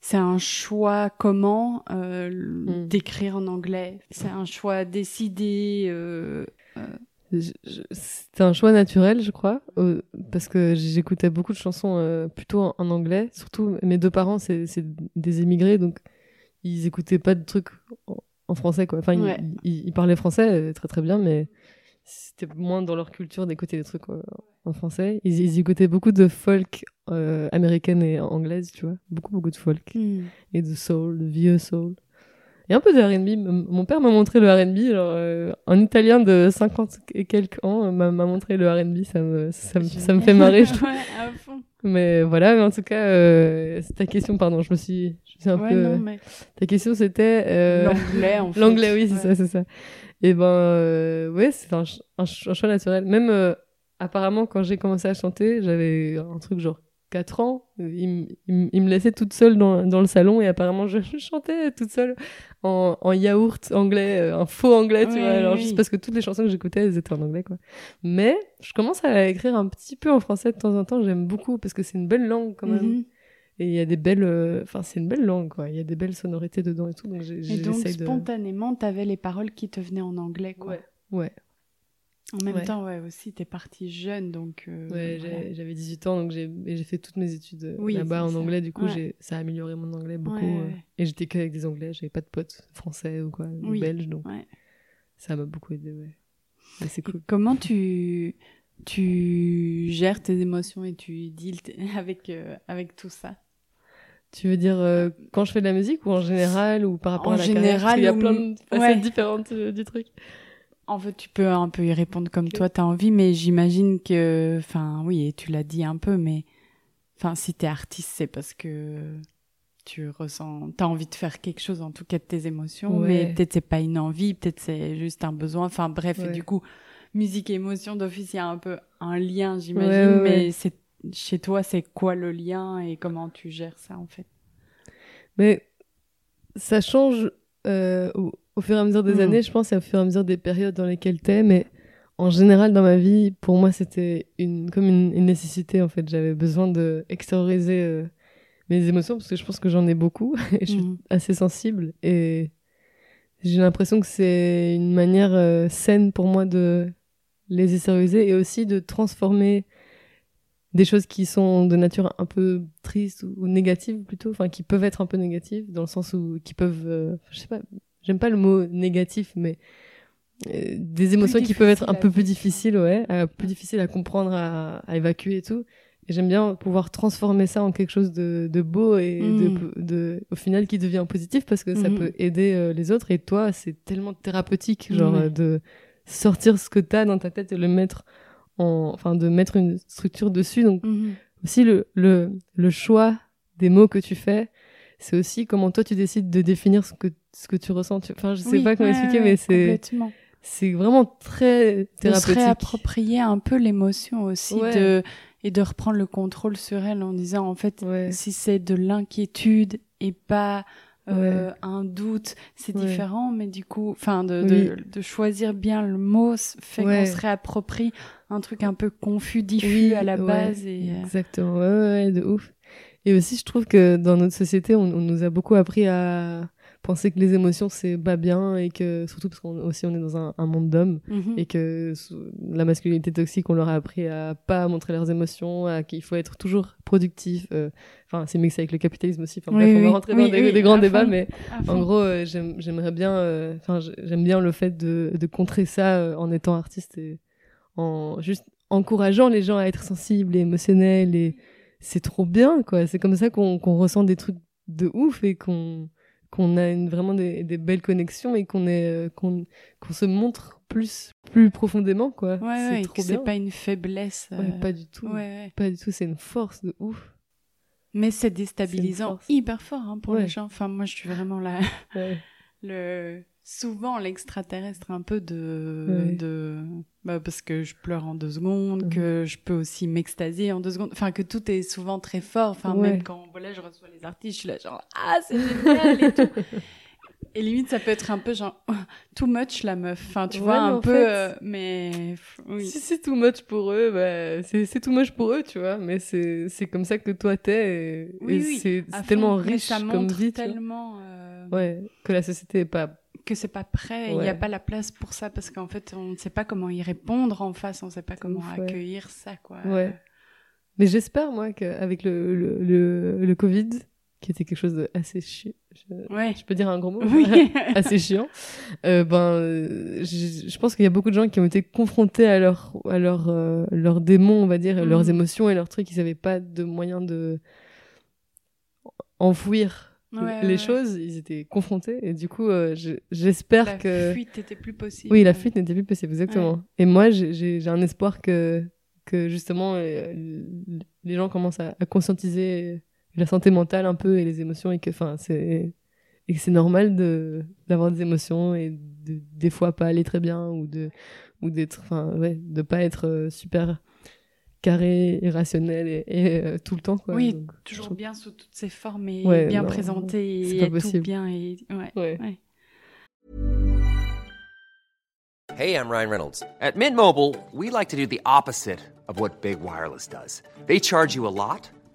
c'est un choix comment euh, Mm. d'écrire en anglais? C'est un choix décidé. euh, C'était un choix naturel, je crois, parce que j'écoutais beaucoup de chansons plutôt en, en anglais. Surtout, mes deux parents, c'est c'est des émigrés, donc ils écoutaient pas de trucs en, français, quoi. Enfin, ils- Ouais. ils, ils parlaient français euh, très très bien, mais c'était moins dans leur culture d'écouter des trucs euh, en français. Ils, ils écoutaient beaucoup de folk euh, américaine et anglaise, tu vois. Beaucoup, beaucoup de folk. hmm. Et de soul, de vieux soul. Et un peu de R&B. Mon père m'a montré le R&B, genre, euh, un Italien de 50 et quelques ans m'a m'a montré le R&B, ça me, ça, me- ça me fait marrer, je trouve. ouais, à fond. Mais voilà, mais en tout cas, euh, c'est ta question, pardon, je me suis, je me suis un Ouais, peu... non, mais Ta question, c'était... euh, l'anglais, en fait. L'anglais, oui, c'est Ouais. ça, c'est ça. Et ben, euh, ouais, c'est un, un, un choix naturel. Même, euh, apparemment, quand j'ai commencé à chanter, j'avais un truc genre 4 ans. Il, me laissait toute seule dans, dans le salon et apparemment, je, chantais toute seule en, en yaourt anglais, euh, un faux anglais, tu Oui, vois. Alors, oui. juste parce que toutes les chansons que j'écoutais, elles étaient en anglais, quoi. Mais je commence à écrire un petit peu en français de temps en temps. J'aime beaucoup parce que c'est une belle langue, quand même. Mhm. Et il y a des belles. euh, Enfin, c'est une belle langue, quoi. Il y a des belles sonorités dedans et tout. Donc, j'ai- Et donc, j'essaye de. spontanément, t'avais les paroles qui te venaient en anglais, quoi. Ouais. Ouais. En même Ouais. temps, ouais, aussi, t'es partie jeune, donc... euh, Ouais, voilà. j'avais 18 ans, donc j'ai fait toutes mes études euh, Oui, là-bas en ça. anglais. Du coup, Ouais. ça a amélioré mon anglais beaucoup. Euh, et j'étais qu'avec des anglais, j'avais pas de potes français ou quoi, ou Oui. belges, donc Ouais. ça m'a beaucoup aidé. Ouais. C'est cool. Comment tu, tu gères tes émotions et tu deals avec, euh, avec tout ça? Tu veux dire euh, quand je fais de la musique ou en général ou par rapport En à la carrière? Parce qu'il y a général, plein de facettes ouais. différentes euh, du truc. En fait, tu peux un peu y répondre comme toi, t'as envie, mais j'imagine que, enfin, oui, et tu l'as dit un peu, mais, enfin, si t'es artiste, c'est parce que tu ressens, t'as envie de faire quelque chose, en tout cas de tes émotions, Ouais. mais peut-être c'est pas une envie, peut-être c'est juste un besoin, enfin, bref, et du coup, musique et émotion d'office, il y a un peu un lien, j'imagine, Ouais, mais c'est, chez toi, c'est quoi le lien et comment tu gères ça, en fait? Mais ça change euh, au, fur et à mesure des Mhm. années, je pense, et au fur et à mesure des périodes dans lesquelles t'es. Mais en général, dans ma vie, pour moi, c'était une, comme une, une nécessité, en fait. J'avais besoin de extérioriser euh, mes émotions parce que je pense que j'en ai beaucoup et je suis Mhm. assez sensible. Et j'ai l'impression que c'est une manière euh, saine pour moi de les extérioriser et aussi de transformer des choses qui sont de nature un peu triste ou, ou négative plutôt, enfin qui peuvent être un peu négatives dans le sens où qui peuvent, euh, je sais pas, j'aime pas le mot négatif, mais euh, des émotions qui peuvent être un peu plus difficiles, ouais, euh, plus difficiles à comprendre, à, à évacuer et tout. Et j'aime bien pouvoir transformer ça en quelque chose de, de beau et Mm. de, de, au final qui devient positif parce que ça Mhm. peut aider euh, les autres. Et toi, c'est tellement thérapeutique, genre de sortir ce que t'as dans ta tête et le mettre en, enfin, de mettre une structure dessus. Donc Mhm. aussi le, le, le choix des mots que tu fais, c'est aussi comment toi tu décides de définir ce que, ce que tu ressens. Tu- Enfin, je sais Oui, pas comment ouais, expliquer, mais c'est, c'est vraiment très de se thérapeutique. réapproprier un peu l'émotion aussi Ouais. de et de reprendre le contrôle sur elle en disant en fait Ouais. si c'est de l'inquiétude et pas euh, un doute c'est Ouais. différent mais du coup enfin de, Oui. de, de choisir bien le mot fait Ouais. qu'on se réapproprie un truc un peu confus diffus à la base et euh, Exactement, ouais, ouais, ouais, de ouf. Et aussi, je trouve que dans notre société, on, on nous a beaucoup appris à penser que les émotions, c'est pas bien et que, surtout parce qu'on aussi on est dans un, un monde d'hommes mhm. et que la masculinité toxique, on leur a appris à pas montrer leurs émotions, à qu'il faut être toujours productif. euh, Enfin, c'est mixé avec le capitalisme aussi. Enfin, Oui, bref, on va rentrer oui, dans des, grands débats, fond. mais en gros, euh, j'aime- j'aimerais bien, euh, enfin, j'ai- j'aime bien le fait de, de contrer ça euh, en étant artiste et en juste encourageant les gens à être sensibles et émotionnels et c'est trop bien, quoi. C'est comme ça qu'on qu'on ressent des trucs de ouf et qu'on qu'on a une, vraiment des, des belles connexions et qu'on est euh, qu'on qu'on se montre plus plus profondément, quoi. ouais, c'est ouais, trop que bien. c'est pas une faiblesse Ouais, euh, pas du tout. ouais. Pas du tout. C'est une force de ouf. mais c'est déstabilisant hyper fort hein, pour les gens enfin moi je suis vraiment là. Le souvent l'extraterrestre un peu de Ouais. de bah, parce que je pleure en deux secondes Mhm. que je peux aussi m'extasier en deux secondes enfin que tout est souvent très fort enfin Ouais. même quand voilà je reçois les artistes je suis là genre ah c'est génial et tout et limite ça peut être un peu genre too much la meuf enfin tu Ouais, vois un peu fait, euh, mais oui Si c'est too much pour eux, bah, c'est too much pour eux, tu vois. Mais c'est c'est comme ça que toi t'es. Et, Oui, et oui, c'est tellement fond, riche ça comme vie, tellement euh, Ouais, que la société est pas. que c'est pas prêt, il n'y a Ouais. pas la place pour ça parce qu'en fait on ne sait pas comment y répondre en face, on ne sait pas comment ouf, ouais. accueillir ça quoi. Ouais. Mais j'espère, moi, qu'avec le, le, le, le Covid, qui était quelque chose d'assez chiant, je, Ouais. je peux dire un gros mot? Oui. assez chiant, euh, ben, euh, je, je pense qu'il y a beaucoup de gens qui ont été confrontés à leur, à leur, euh, leurs démons, on va dire, et leurs Mhm. émotions et leurs trucs, ils n'avaient pas de moyen de enfouir Ouais, les ouais, choses, ils étaient confrontés. Et du coup, euh, je- j'espère La que. fuite était plus possible. Oui, la fuite n'était plus possible, exactement. Et moi, j'ai- un espoir que, que justement, les gens commencent à, à conscientiser la santé mentale un peu et les émotions et que, enfin, c'est et que c'est normal de d'avoir des émotions et de des fois pas aller très bien ou de ou d'être, enfin, ouais, de pas être euh, super carré et rationnel et, et, euh, tout le temps, quoi. Oui, Donc, toujours trouve- bien sous toutes ses formes et Ouais, bien non, présenté c'est et pas tout possible. bien et ouais. Ouais. ouais. Hey, I'm Ryan Reynolds. At Mint Mobile, we like to do the opposite of what Big Wireless does. They charge you a lot,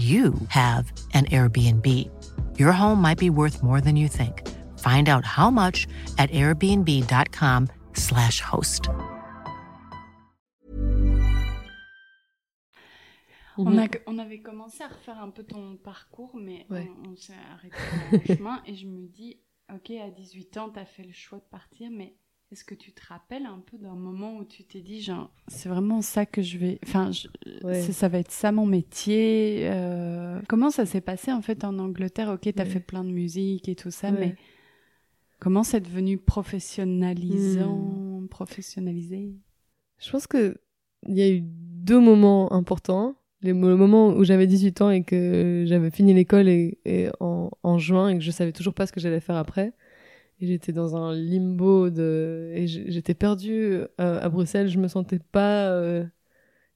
you have an Airbnb. Your home might be worth more than you think. Find out how much at airbnb.com/slash host. On, a, on avait commencé à refaire un peu ton parcours, mais Ouais. on, on s'est arrêté en chemin et je me dis, ok, à 18 ans, tu as fait le choix de partir, mais est-ce que tu te rappelles un peu d'un moment où tu t'es dit, genre, c'est vraiment ça que je vais. Enfin, je- Ouais. c'est- ça va être ça mon métier. euh, Comment ça s'est passé en fait en Angleterre? Ok, tu as Ouais. fait plein de musique et tout ça, Ouais. mais comment c'est devenu professionnalisant, Hmm. professionnalisé? Je pense que il y a eu deux moments importants. Le moment où j'avais 18 ans et que j'avais fini l'école et, et en, en juin et que je savais toujours pas ce que j'allais faire après. Et j'étais dans un limbo de et j'étais perdue à, à Bruxelles. Je me sentais pas euh,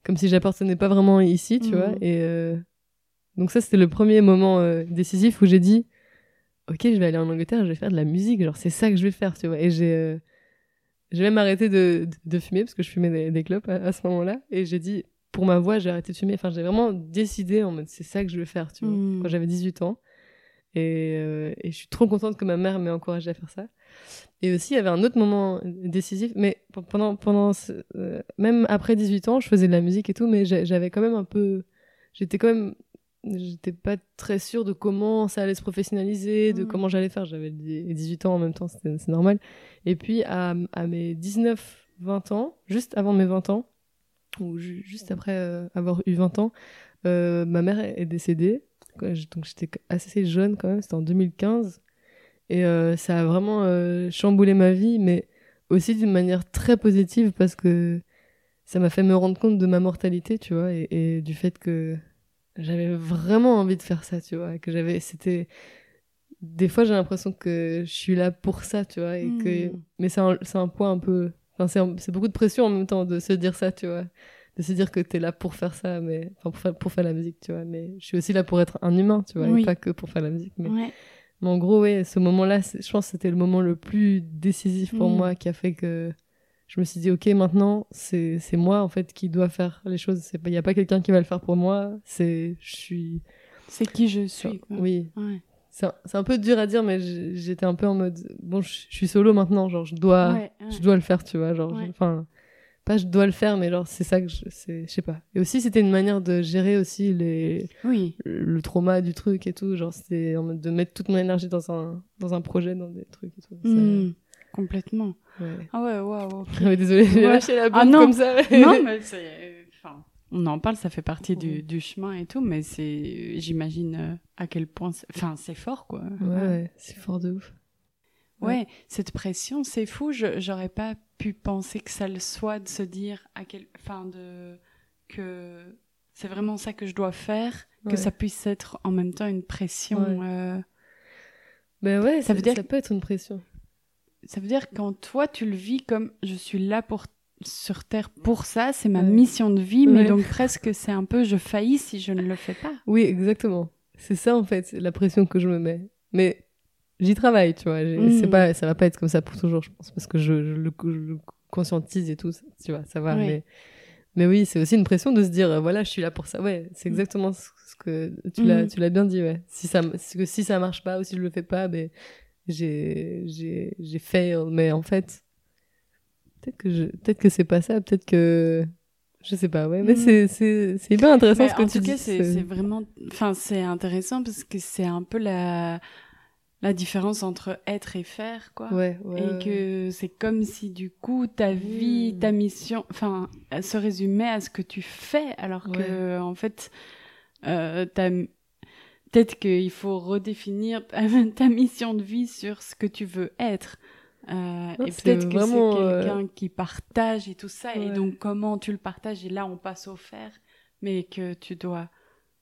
comme si j'appartenais pas vraiment ici, tu Mhm. vois. Et euh, donc ça c'était le premier moment euh, décisif où j'ai dit ok je vais aller en Angleterre, je vais faire de la musique, genre c'est ça que je vais faire, tu vois. Et j'ai euh, j'ai même arrêté de, de, de fumer parce que je fumais des, des clopes à, à ce moment-là. Et j'ai dit, pour ma voix, j'ai arrêté de fumer. Enfin, j'ai vraiment décidé en mode, c'est ça que je vais faire, tu vois, Mm. quand j'avais 18 ans. Et, euh, et je suis trop contente que ma mère m'ait encouragée à faire ça. Et aussi, il y avait un autre moment décisif, mais pendant, pendant ce- euh, même après 18 ans, je faisais de la musique et tout, mais j'a- j'avais quand même un peu, j'étais quand même, j'étais pas très sûre de comment ça allait se professionnaliser, de Mm. comment j'allais faire. J'avais des- 18 ans en même temps, c'est normal. Et puis, à, à mes 19, 20 ans, juste avant mes 20 ans, ou ju- juste après euh, avoir eu 20 ans, ma mère est décédée. Donc j'étais assez jeune quand même, c'était en 2015. Et euh, ça a vraiment euh, chamboulé ma vie, mais aussi d'une manière très positive parce que ça m'a fait me rendre compte de ma mortalité, tu vois, et, et du fait que j'avais vraiment envie de faire ça, tu vois, que j'avais, c'était, des fois j'ai l'impression que je suis là pour ça, tu vois, et que, Mm. mais c'est un, un poids un peu, enfin c'est beaucoup de pression en même temps de se dire ça, tu vois, de se dire que t'es là pour faire ça, mais, enfin pour faire, pour faire la musique, tu vois, mais je suis aussi là pour être un humain, tu vois, Oui. et pas que pour faire la musique, mais, Ouais. mais en gros, ouais, ce moment-là, je pense que c'était le moment le plus décisif pour Mm. moi qui a fait que je me suis dit, ok, maintenant, c'est c'est moi, en fait, qui dois faire les choses. Il n'y a pas quelqu'un qui va le faire pour moi. C'est, je suis. C'est qui je suis. quoi. Oui. Ouais. C'est un, peu dur à dire, mais j'étais un peu en mode, bon, je je suis solo maintenant, genre, je dois, Ouais, je dois le faire, tu vois, genre, enfin, pas je dois le faire, mais genre, c'est ça que je, c'est, je sais pas. Et aussi, c'était une manière de gérer aussi les, Oui. le trauma du truc et tout, genre, c'était en mode de mettre toute mon énergie dans un, dans un projet, dans des trucs et tout. Ça- Mm. Complètement. ouais. Ah ouais, waouh, ok. Ouais, désolée, j'ai Ouais. lâché la bombe Ah non. comme ça. non, mais c'est. Enfin, on en parle, ça fait partie du, Ouais. du chemin et tout, mais c'est. J'imagine euh, à quel point. c'est- Enfin, c'est fort, quoi. Ouais, ouais, c'est fort de ouf. Ouais, cette pression, c'est fou. Je j'aurais pas pu penser que ça le soit de se dire à quel, enfin de que c'est vraiment ça que je dois faire, que ça puisse être en même temps une pression. Ouais. euh, Ben ouais, Ça ça, veut dire ça peut être une pression. Ça veut dire que quand toi tu le vis comme je suis là pour sur Terre pour ça, c'est ma Ouais. mission de vie, mais donc presque c'est un peu je faillis si je ne le fais pas. Oui, exactement. C'est ça, en fait, la pression que je me mets. Mais j'y travaille, tu vois. j'ai- Mm. C'est pas, ça va pas être comme ça pour toujours, je pense, parce que je, je le, je le conscientise et tout, tu vois, ça va. Ouais. Mais, mais oui, c'est aussi une pression de se dire, euh, voilà, je suis là pour ça. Ouais, c'est exactement ce que tu l'as, Mm. tu l'as bien dit, ouais. Si ça, que si ça marche pas ou si je le fais pas, ben, j'ai, j'ai, j'ai fail. Mais en fait, peut-être que je, peut-être que c'est pas ça, peut-être que, je sais pas, ouais. Mais Mm. c'est, c'est, c'est hyper intéressant Mais ce que en tu tout dis. cas, c'est vraiment, enfin, c'est intéressant parce que c'est un peu la la différence entre être et faire, quoi. Ouais, ouais. et que c'est comme si du coup ta vie, Mm. ta mission, enfin, se résumait à ce que tu fais, alors que en fait, euh, peut-être qu'il faut redéfinir ta, ta mission de vie sur ce que tu veux être. Euh, Non, et peut-être que c'est euh, quelqu'un qui partage et tout ça, et Ouais. donc comment tu le partages, et là on passe au faire, mais que tu dois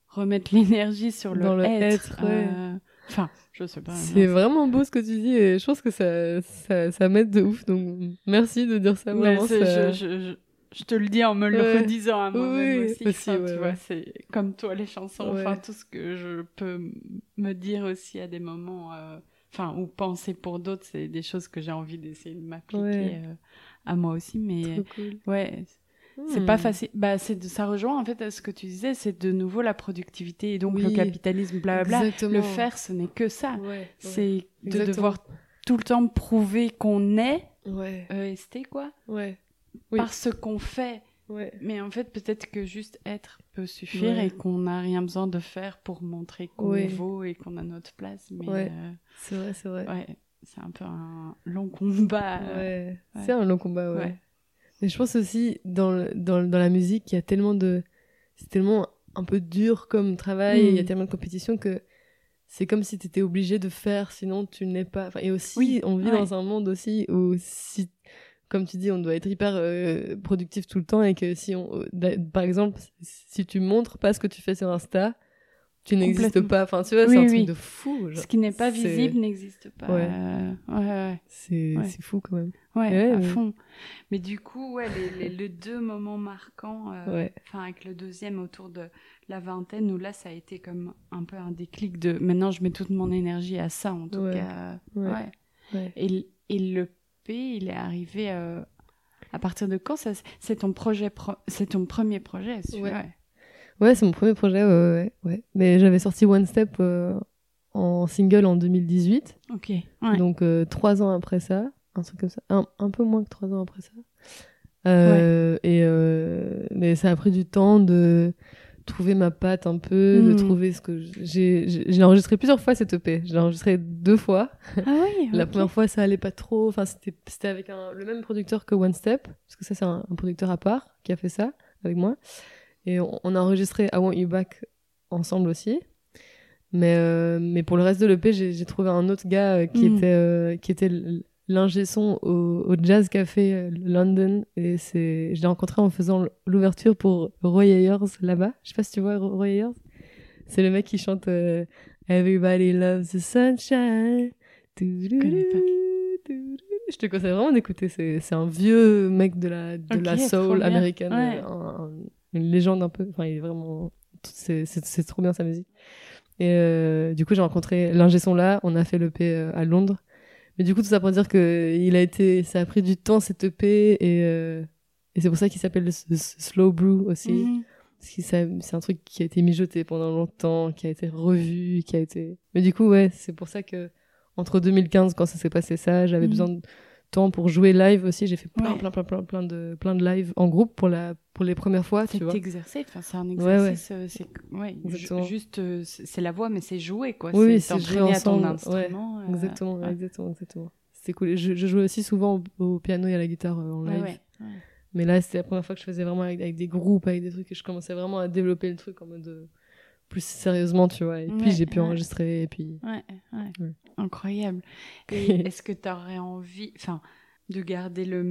remettre l'énergie sur le, Dans le être. être, ouais. euh, Enfin, je sais pas. C'est vraiment beau ce que tu dis et je pense que ça, ça, ça m'aide de ouf. Donc merci de dire ça. Vraiment, ça- je, je, je, je te le dis en me le Ouais. redisant à moi-même Oui, aussi. aussi, Enfin, ouais, tu vois, c'est comme toi les chansons. Enfin, tout ce que je peux me dire aussi à des moments, euh, enfin, ou penser pour d'autres, c'est des choses que j'ai envie d'essayer de m'appliquer euh, à moi aussi. Mais cool. ouais, c'est Hmm. pas facile. Bah, c'est ça rejoint en fait à ce que tu disais, c'est de nouveau la productivité et donc le capitalisme, blablabla. Exactement. Le faire, ce n'est que ça. Ouais, ouais. C'est de Exactement. devoir tout le temps prouver qu'on est Ouais, EST, quoi, ouais, Oui. par ce qu'on fait. ouais. Mais en fait, peut-être que juste être peut suffire Ouais. et qu'on n'a rien besoin de faire pour montrer qu'on Ouais. vaut et qu'on a notre place. Mais euh, C'est vrai, c'est vrai. c'est un peu un long combat. euh, c'est un long combat, ouais. Mais je pense aussi, dans, le- dans, le- dans la musique, il y a tellement de. C'est tellement un peu dur comme travail, il y a Mm. tellement de compétition que c'est comme si tu étais obligé de faire, sinon tu n'es pas. Enfin, et aussi, Oui, on vit ouais. dans un monde aussi où, si, comme tu dis, on doit être hyper euh, productif tout le temps et que si on. euh, Par exemple, si tu montres pas ce que tu fais sur Insta, tu n'existes pas. Enfin, tu vois, Oui, c'est un oui. truc de fou. genre. Ce qui n'est pas visible n'existe pas. Ouais. Euh, ouais, ouais, C'est Ouais. fou quand même. ouais, à fond. Mais du coup, ouais, les, les- les deux moments marquants, euh, enfin avec le deuxième autour de la vingtaine, où là, ça a été comme un peu un déclic de maintenant, je mets toute mon énergie à ça, en tout cas. Ouais. Et, et le P, il est arrivé euh, à partir de quand C'est ton projet, pro- c'est ton premier projet, celui-là, Ouais. c'est mon premier projet, ouais, ouais, ouais. Mais j'avais sorti One Step euh, en single en 2018, Ok. Ouais. donc euh, trois ans après ça, un truc comme ça, un, un peu moins que trois ans après ça. Euh, Et mais ça a pris du temps de trouver ma patte un peu, de Mhm. trouver ce que j'ai. j'ai enregistré plusieurs fois cette EP. Je l'ai enregistré deux fois. ah oui. La première fois, ça allait pas trop. Enfin, c'était c'était avec un, le même producteur que One Step, parce que ça, c'est un, un producteur à part qui a fait ça avec moi. Et on, on a enregistré I Want You Back ensemble aussi. Mais, euh, mais pour le reste de l'EP, j'ai trouvé un autre gars euh, qui Mm. était, euh, qui était l'ingé son au, au Jazz Café euh, London. Et je l'ai rencontré en faisant l'ouverture pour Roy Ayers là-bas. Je sais pas si tu vois Roy Ayers. C'est le mec qui chante euh, Everybody Loves the Sunshine. pas. Je te conseille vraiment d'écouter. C'est un vieux mec de la, de la soul américaine. Ouais. un- un- une légende un peu. Enfin, il est vraiment. C'est trop bien sa musique. Et euh, du coup, j'ai rencontré l'ingé son là. On a fait l'EP euh, à Londres. Mais du coup, tout ça pour dire que il a été, ça a pris du temps cette EP et, euh, et c'est pour ça qu'il s'appelle Slow Brew aussi. Mhm. Parce que c'est un truc qui a été mijoté pendant longtemps, qui a été revu, qui a été. Mais du coup, ouais, c'est pour ça que entre 2015, quand ça s'est passé ça, j'avais Mhm. besoin de temps pour jouer live aussi. J'ai fait plein, Ouais. plein, plein, plein, plein de, plein de live en groupe pour la, pour les premières fois, tu C'est vois. exercer, enfin, c'est un Ouais, ouais. exercice, euh, c'est ouais, ju- Exactement. juste, euh, c'est c'est la voix, mais c'est jouer, quoi. Oui, c'est c'est jouer t'entraîner à ton ensemble, instrument. euh, Exactement, exactement, exactement. C'était cool. Je, je jouais aussi souvent au, au piano et à la guitare euh, en Ouais, live. Mais là, c'était la première fois que je faisais vraiment avec, avec des groupes, avec des trucs, et je commençais vraiment à développer le truc en mode euh, plus sérieusement, tu vois. Et puis j'ai pu ouais. enregistrer, et puis. Ouais, ouais. Incroyable. Et est-ce que tu aurais envie, enfin, de garder le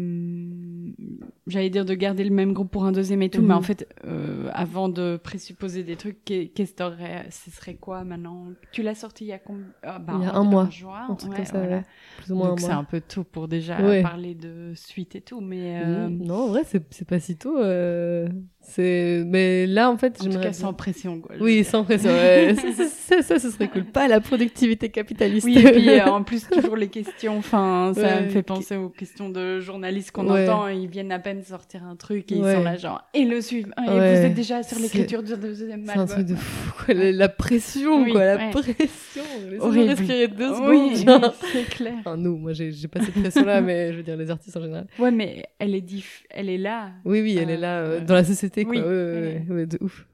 j'allais dire de garder le même groupe pour un deuxième et tout mais Mhm. en fait euh, avant de présupposer des trucs qu'est- qu'est-ce que ce serait quoi maintenant? Tu l'as sorti il y a combien ah, bah, Il y a un mois, en juin un truc comme ça, voilà. plus ou moins donc c'est un peu tôt pour déjà parler de suite et tout mais euh, Mhm. Non, en vrai, c'est c'est pas si tôt. euh, C'est, mais là, en fait, en tout cas sans pression quoi Oui, sans pression. ouais. ça, ça, ça, ce serait cool. Pas la productivité capitaliste. Oui, et puis euh, en plus, toujours les questions, enfin, ça Ouais. me fait penser aux questions de journalistes qu'on Ouais. entend, ils viennent à peine sortir un truc et ils sont là genre, et le suivant, et Ouais. vous êtes déjà sur l'écriture du deuxième C'est un album. truc de fou, quoi. La, la pression, Oui, quoi. La pression. Horrible. respirer deux secondes. Oui, c'est clair. Enfin, nous, moi, j'ai pas cette pression-là, mais je veux dire, les artistes en général. Ouais, mais elle est diff... elle est là. Oui, oui, elle Euh, est là, euh, dans la société, quoi. Oui, Ouais, de ouf.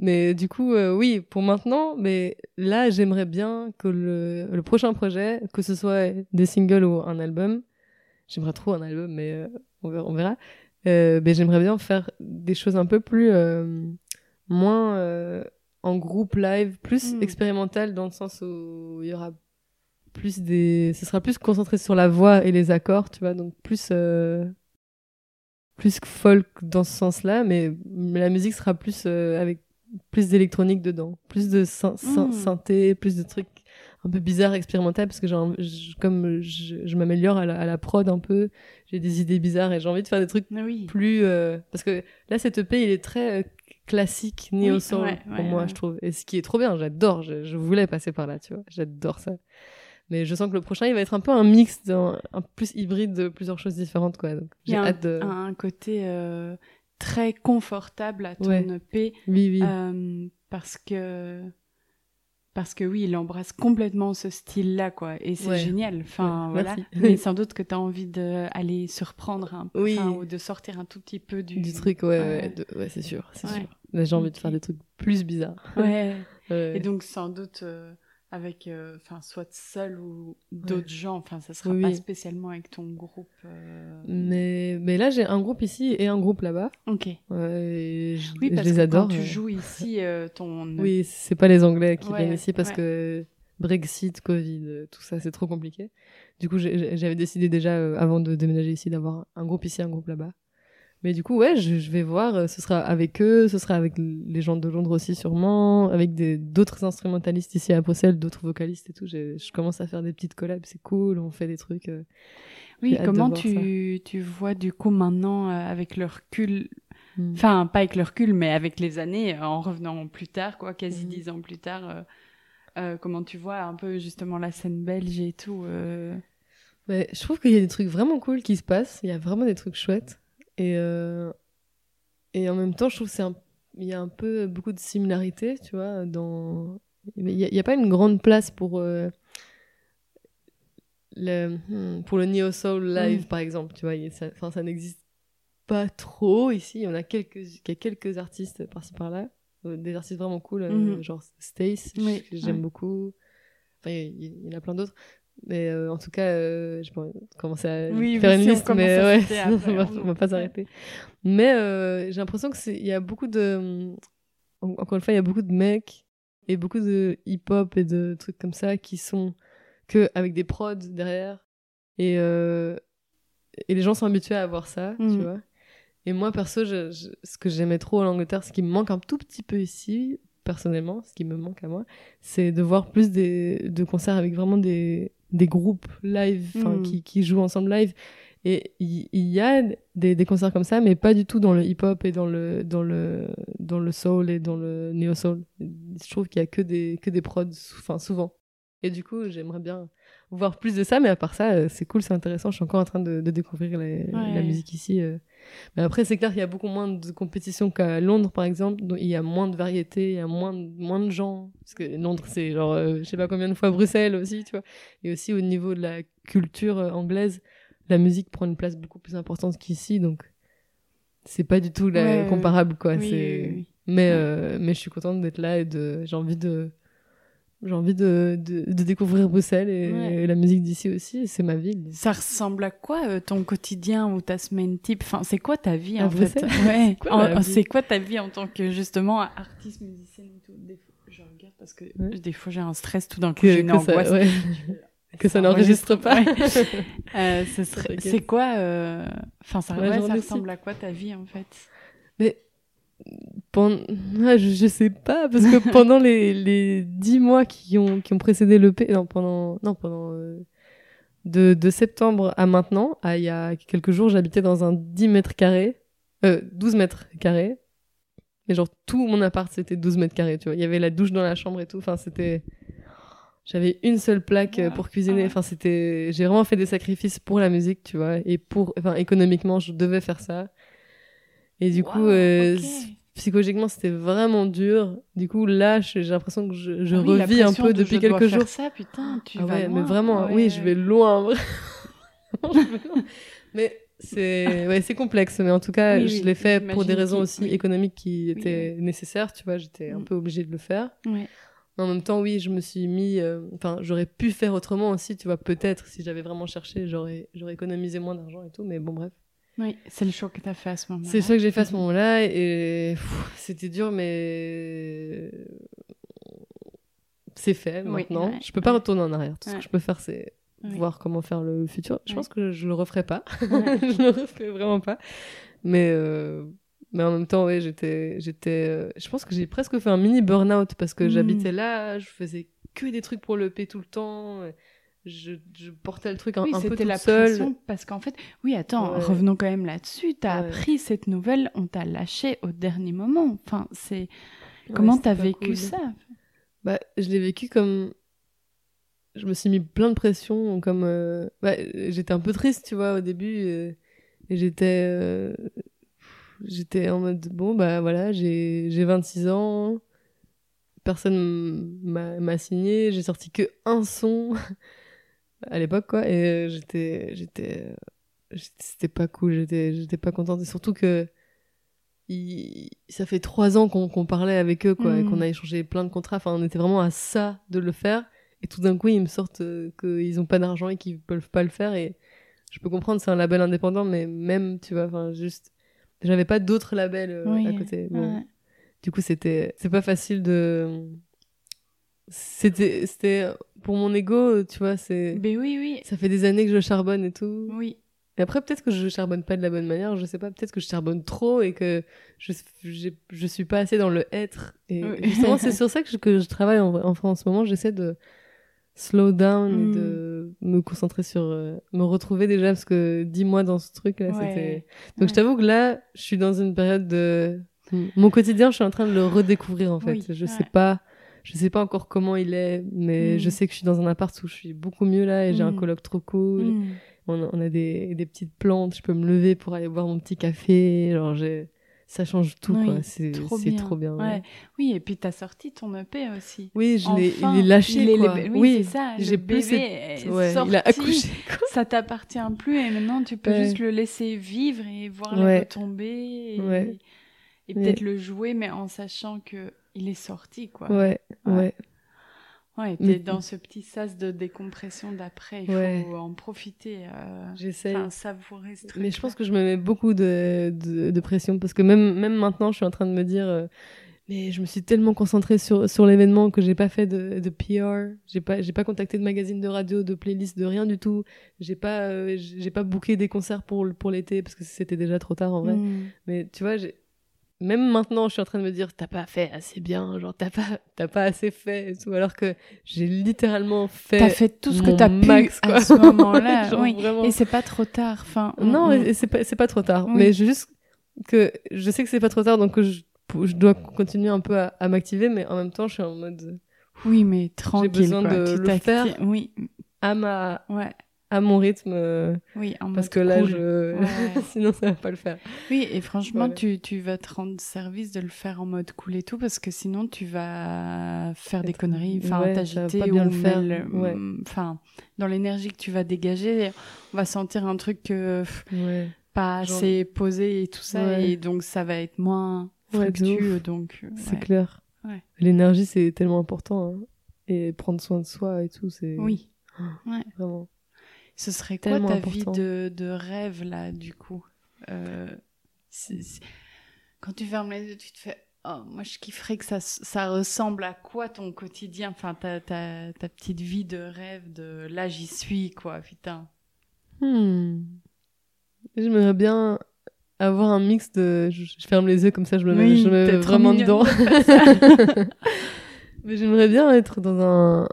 Mais du coup, euh, oui, pour maintenant, mais là, j'aimerais bien que le, le prochain projet, que ce soit des singles ou un album, j'aimerais trop un album, mais euh, on verra. On verra. Euh, mais j'aimerais bien faire des choses un peu plus, moins en groupe live, plus Mm. expérimental dans le sens où il y aura plus des, ce sera plus concentré sur la voix et les accords, tu vois, donc plus plus folk dans ce sens-là, mais, la musique sera plus euh, avec plus d'électronique dedans, plus de syn- syn- Mm. synthé, plus de trucs un peu bizarres, expérimental, parce que j'ai comme je, je m'améliore à la, à la prod un peu, j'ai des idées bizarres et j'ai envie de faire des trucs oui. plus euh, parce que là cette EP il est très euh, classique néo Oui, ouais, pour ouais, moi ouais. je trouve et ce qui est trop bien j'adore je, je voulais passer par là tu vois j'adore ça mais je sens que le prochain il va être un peu un mix un plus hybride de plusieurs choses différentes quoi donc Il y j'ai a un, hâte de un côté euh, très confortable à ton Ouais. EP oui oui euh, parce que parce que oui, il embrasse complètement ce style-là, quoi, et c'est Ouais. génial. Enfin, Ouais, voilà. merci. Mais sans doute que tu as envie d'aller surprendre un peu, Oui. ou de sortir un tout petit peu du, du truc ouais ouais, c'est sûr c'est sûr là j'ai envie de faire des trucs plus bizarres Ouais. Ouais. Et donc sans doute euh, avec, euh, enfin, soit seul ou d'autres gens. Enfin, ça sera Oui, pas spécialement avec ton groupe. euh, mais mais là j'ai un groupe ici et un groupe là-bas Ok. ouais, je, Oui, je parce les que adore quand tu euh. joues ici, euh, ton Oui, c'est pas les Anglais qui Ouais, viennent ici parce que Brexit, Covid, euh, tout ça, c'est trop compliqué. Du coup, j'avais décidé déjà, euh, avant de déménager ici, d'avoir un groupe ici, un groupe là-bas. Mais du coup, ouais, je, je vais voir, euh, ce sera avec eux, ce sera avec les gens de Londres aussi sûrement, avec d'autres instrumentalistes ici à Bruxelles, d'autres vocalistes et tout. Je commence à faire des petites collabs, c'est cool, on fait des trucs. euh, Oui, comment tu, tu vois du coup maintenant euh, avec le recul, hmm. enfin pas avec le recul, mais avec les années, euh, en revenant plus tard, quoi, quasi Mhm. dix ans plus tard, comment tu vois un peu justement la scène belge et tout Ouais, je trouve qu'il y a des trucs vraiment cool qui se passent. Il y a vraiment des trucs chouettes. Et, euh, et en même temps, je trouve qu'il y a un peu beaucoup de similarités, tu vois. Dans... Il n'y a, pas une grande place pour, euh, le, hmm, pour le Neo Soul Live, Mm. par exemple. Tu vois, ça, ça n'existe pas trop ici. Il y en a quelques, il y a quelques artistes par-ci par-là. Euh, Des artistes vraiment cool, Mhm. genre Stace, Oui, que j'aime ouais. beaucoup. Enfin, il y, il y en a plein d'autres. Mais euh, en tout cas, euh, je peux commencer à Oui, faire oui, une si liste, mais ouais, après, on, va, on- va pas s'arrêter. Mais euh, j'ai l'impression que c'est, il y a beaucoup de, en- encore une fois, il y a beaucoup de mecs et beaucoup de hip-hop et de trucs comme ça qui sont que avec des prods derrière et et les gens sont habitués à voir ça, tu Mhm. vois. Et moi perso, je- je- ce que j'aimais trop en Angleterre, ce qui me manque un tout petit peu ici, personnellement, ce qui me manque à moi, c'est de voir plus des, de concerts avec vraiment des, des groupes live, Mhm. qui, qui jouent ensemble live. Et il y, a des, des concerts comme ça, mais pas du tout dans le hip-hop et dans le, dans, le, dans le soul et dans le neo-soul. Je trouve qu'il y a que des, que des prods, enfin, souvent. Et du coup, j'aimerais bien voir plus de ça, mais à part ça, euh, c'est cool, c'est intéressant. Je suis encore en train de, de découvrir les- Ouais. la musique ici. euh. Mais après, c'est clair qu'il y a beaucoup moins de compétition qu'à Londres, par exemple. Donc, il y a moins de variété, il y a moins de, moins de gens. Parce que Londres, c'est genre, euh, je sais pas combien de fois Bruxelles aussi, tu vois. Et aussi, au niveau de la culture euh, anglaise, la musique prend une place beaucoup plus importante qu'ici. Donc, c'est pas du tout la- Ouais, ouais. comparable, quoi. Oui, c'est... oui, oui. Mais, euh, mais je suis contente d'être là et de, j'ai envie de, j'ai envie de, de, de découvrir Bruxelles et, Ouais. et la musique d'ici aussi. C'est ma ville. Ça ressemble à quoi euh, ton quotidien ou ta semaine type? Enfin, c'est quoi ta vie À en fait? Bruxelles Ouais. vie? C'est quoi ta vie en tant que justement artiste, musicienne et tout? Des fois, je regarde parce que Ouais. des fois j'ai un stress tout d'un coup, Que- j'ai une que ça- que n'enregistre pas. Euh, ce c'est quoi euh, Enfin, ça, ressemble à quoi ta vie en fait? Mais pendant... ouais, je, je sais pas, parce que pendant les, les 10 mois qui ont, qui ont précédé l'EP, non, pendant, non, pendant, euh, de, de septembre à maintenant, à il y a quelques jours, j'habitais dans un 10 mètres carrés, euh, 12 mètres carrés. Et genre, tout mon appart, c'était 12 mètres carrés, tu vois. Il y avait la douche dans la chambre et tout. Enfin, c'était, j'avais une seule plaque euh, Ouais. pour cuisiner. Ah ouais. Enfin, c'était, j'ai vraiment fait des sacrifices pour la musique, tu vois. Et pour, enfin, économiquement, je devais faire ça. Et du coup, euh, psychologiquement c'était vraiment dur. Du coup là j'ai l'impression que je, je Ah oui, revis un peu de depuis je dois quelques faire jours. ça, putain, tu Ah vas ouais loin. mais vraiment Ouais, oui je vais loin mais c'est ouais c'est complexe mais en tout cas Oui, je oui, l'ai fait pour des raisons aussi économiques qui étaient nécessaires tu vois j'étais un Mm. peu obligée de le faire. En même temps oui je me suis mis euh, enfin j'aurais pu faire autrement aussi tu vois peut-être si j'avais vraiment cherché j'aurais j'aurais économisé moins d'argent et tout mais bon bref Oui, c'est le choix que tu as fait à ce moment-là. c'est ça que j'ai fait à ce Mhm. moment-là et c'était dur, mais c'est fait Oui, maintenant. ouais, je peux pas retourner en arrière. Tout ce que je peux faire, c'est Oui. voir comment faire le futur. Je Ouais. pense que je le referai pas. Je le referai vraiment pas. Mais euh, mais en même temps, ouais, j'étais j'étais. euh, je pense que j'ai presque fait un mini burn-out parce que Mhm. j'habitais là, je faisais que des trucs pour le P tout le temps. Je, je portais le truc un, Oui, un peu toute la seule. pression parce qu'en fait, oui, attends, Ouais. revenons quand même là-dessus. T'as Ouais. appris cette nouvelle, on t'a lâché au dernier moment. Enfin, c'est comment Ouais, t'as vécu cool. ça? Bah, je l'ai vécu comme. Je me suis mis plein de pression, comme. euh, bah, j'étais un peu triste, tu vois, au début. euh, Et j'étais. euh, J'étais en mode, bon, bah voilà, j'ai j'ai 26 ans. Personne m'a m'a signé. J'ai sorti que un son à l'époque, quoi. Et euh, j'étais. J'étais. C'était pas cool, j'étais j'étais pas contente. Et surtout que. il- ça fait trois ans qu'on qu'on parlait avec eux, quoi, et Mhm. qu'on a échangé plein de contrats. Enfin, on était vraiment à ça de le faire. Et tout d'un coup, ils me sortent euh, qu'ils ont pas d'argent et qu'ils peuvent pas le faire. Et je peux comprendre, c'est un label indépendant, mais même, tu vois, enfin, juste. J'avais pas d'autres labels euh, Oui, à côté. Bon. ouais. Du coup, c'était. C'est pas facile de. C'était. C'était. Pour mon ego, tu vois, c'est. Ben oui, oui, Ça fait des années que je charbonne et tout. oui. Et après, peut-être que je charbonne pas de la bonne manière, je sais pas, peut-être que je charbonne trop et que je, je suis pas assez dans le être. Et Oui. justement, c'est sur ça que je, que je travaille en, enfin, en ce moment, j'essaie de slow down Mm. et de me concentrer sur, euh, me retrouver déjà, parce que dix mois dans ce truc, là, Ouais. c'était... Donc, Ouais. je t'avoue que là, je suis dans une période de... Mon quotidien, je suis en train de le redécouvrir, en fait. Oui, je sais ouais. pas... Je sais pas encore comment il est, mais Mm. je sais que je suis dans un appart où je suis beaucoup mieux là et j'ai un Mm. coloc trop cool. Mm. On a, on a des, des petites plantes, je peux me lever pour aller boire mon petit café. Genre, j'ai- ça change tout, Oui. C'est trop bien. trop bien. ouais. Ouais. Oui, et puis t'as sorti ton EP aussi. Oui, je l'ai Enfin, lâché, il est- quoi. Oui, oui, c'est ça. j'ai plus bébé cette- est ouais, sorti. il a accouché, quoi. Ça t'appartient plus et maintenant tu peux juste le laisser vivre et voir les retombées et, peut-être le jouer mais en sachant que il est sorti quoi. Ouais, Ouais. ouais. Ouais, t'es Mais- dans ce petit sas de décompression d'après, il Ouais. faut en profiter, euh, J'essaye. enfin savourer ce truc. Mais je pense que je me mets beaucoup de, de, de pression parce que même, même maintenant, je suis en train de me dire. euh, mais je me suis tellement concentrée sur, sur l'événement que j'ai pas fait de, de PR, j'ai pas, j'ai pas contacté de magazine de radio, de playlist, de rien du tout. J'ai pas, euh, j'ai pas booké des concerts pour, pour l'été parce que c'était déjà trop tard en vrai. Mais tu vois, j'ai... même maintenant, je suis en train de me dire, t'as pas fait assez bien, genre t'as pas, t'as pas assez fait et tout, alors que j'ai littéralement fait. T'as fait tout ce que t'as pu max, à quoi. ce moment-là, oui. vraiment. Et c'est pas trop tard. Enfin, on- Non, on- c'est pas, c'est pas trop tard. Oui. Mais juste que je sais que c'est pas trop tard, donc je, je dois continuer un peu à, à m'activer, mais en même temps, je suis en mode oui, mais tranquille. besoin quoi. de le faire. Oui, à ma, ouais, à mon rythme, euh, oui, en parce que là, cool. je, Ouais. sinon ça va pas le faire. Oui, et franchement, Voilà. tu, tu vas te rendre service de le faire en mode cool et tout, parce que sinon, tu vas faire des conneries, enfin, ouais, t'agiter bien ou le faire, ouais. Enfin, dans l'énergie que tu vas dégager, on va sentir un truc Ouais. pas Genre- assez posé et tout ça, et donc ça va être moins fructueux, donc... C'est clair. L'énergie, c'est tellement important. hein. Et prendre soin de soi et tout, c'est Oui. Ouais. vraiment. Ce serait quoi ta important. vie de, de rêve, là, du coup Euh, Quand tu fermes les yeux, tu te fais « Oh, moi, je kifferais que ça, ça ressemble à quoi ton quotidien? Enfin, ta, ta, ta petite vie de rêve, de là, j'y suis, quoi, putain. Hmm. J'aimerais bien avoir un mix de. Je, je ferme les yeux comme ça, je me mets, Oui, je me mets vraiment dedans. de. Mais j'aimerais bien être dans un.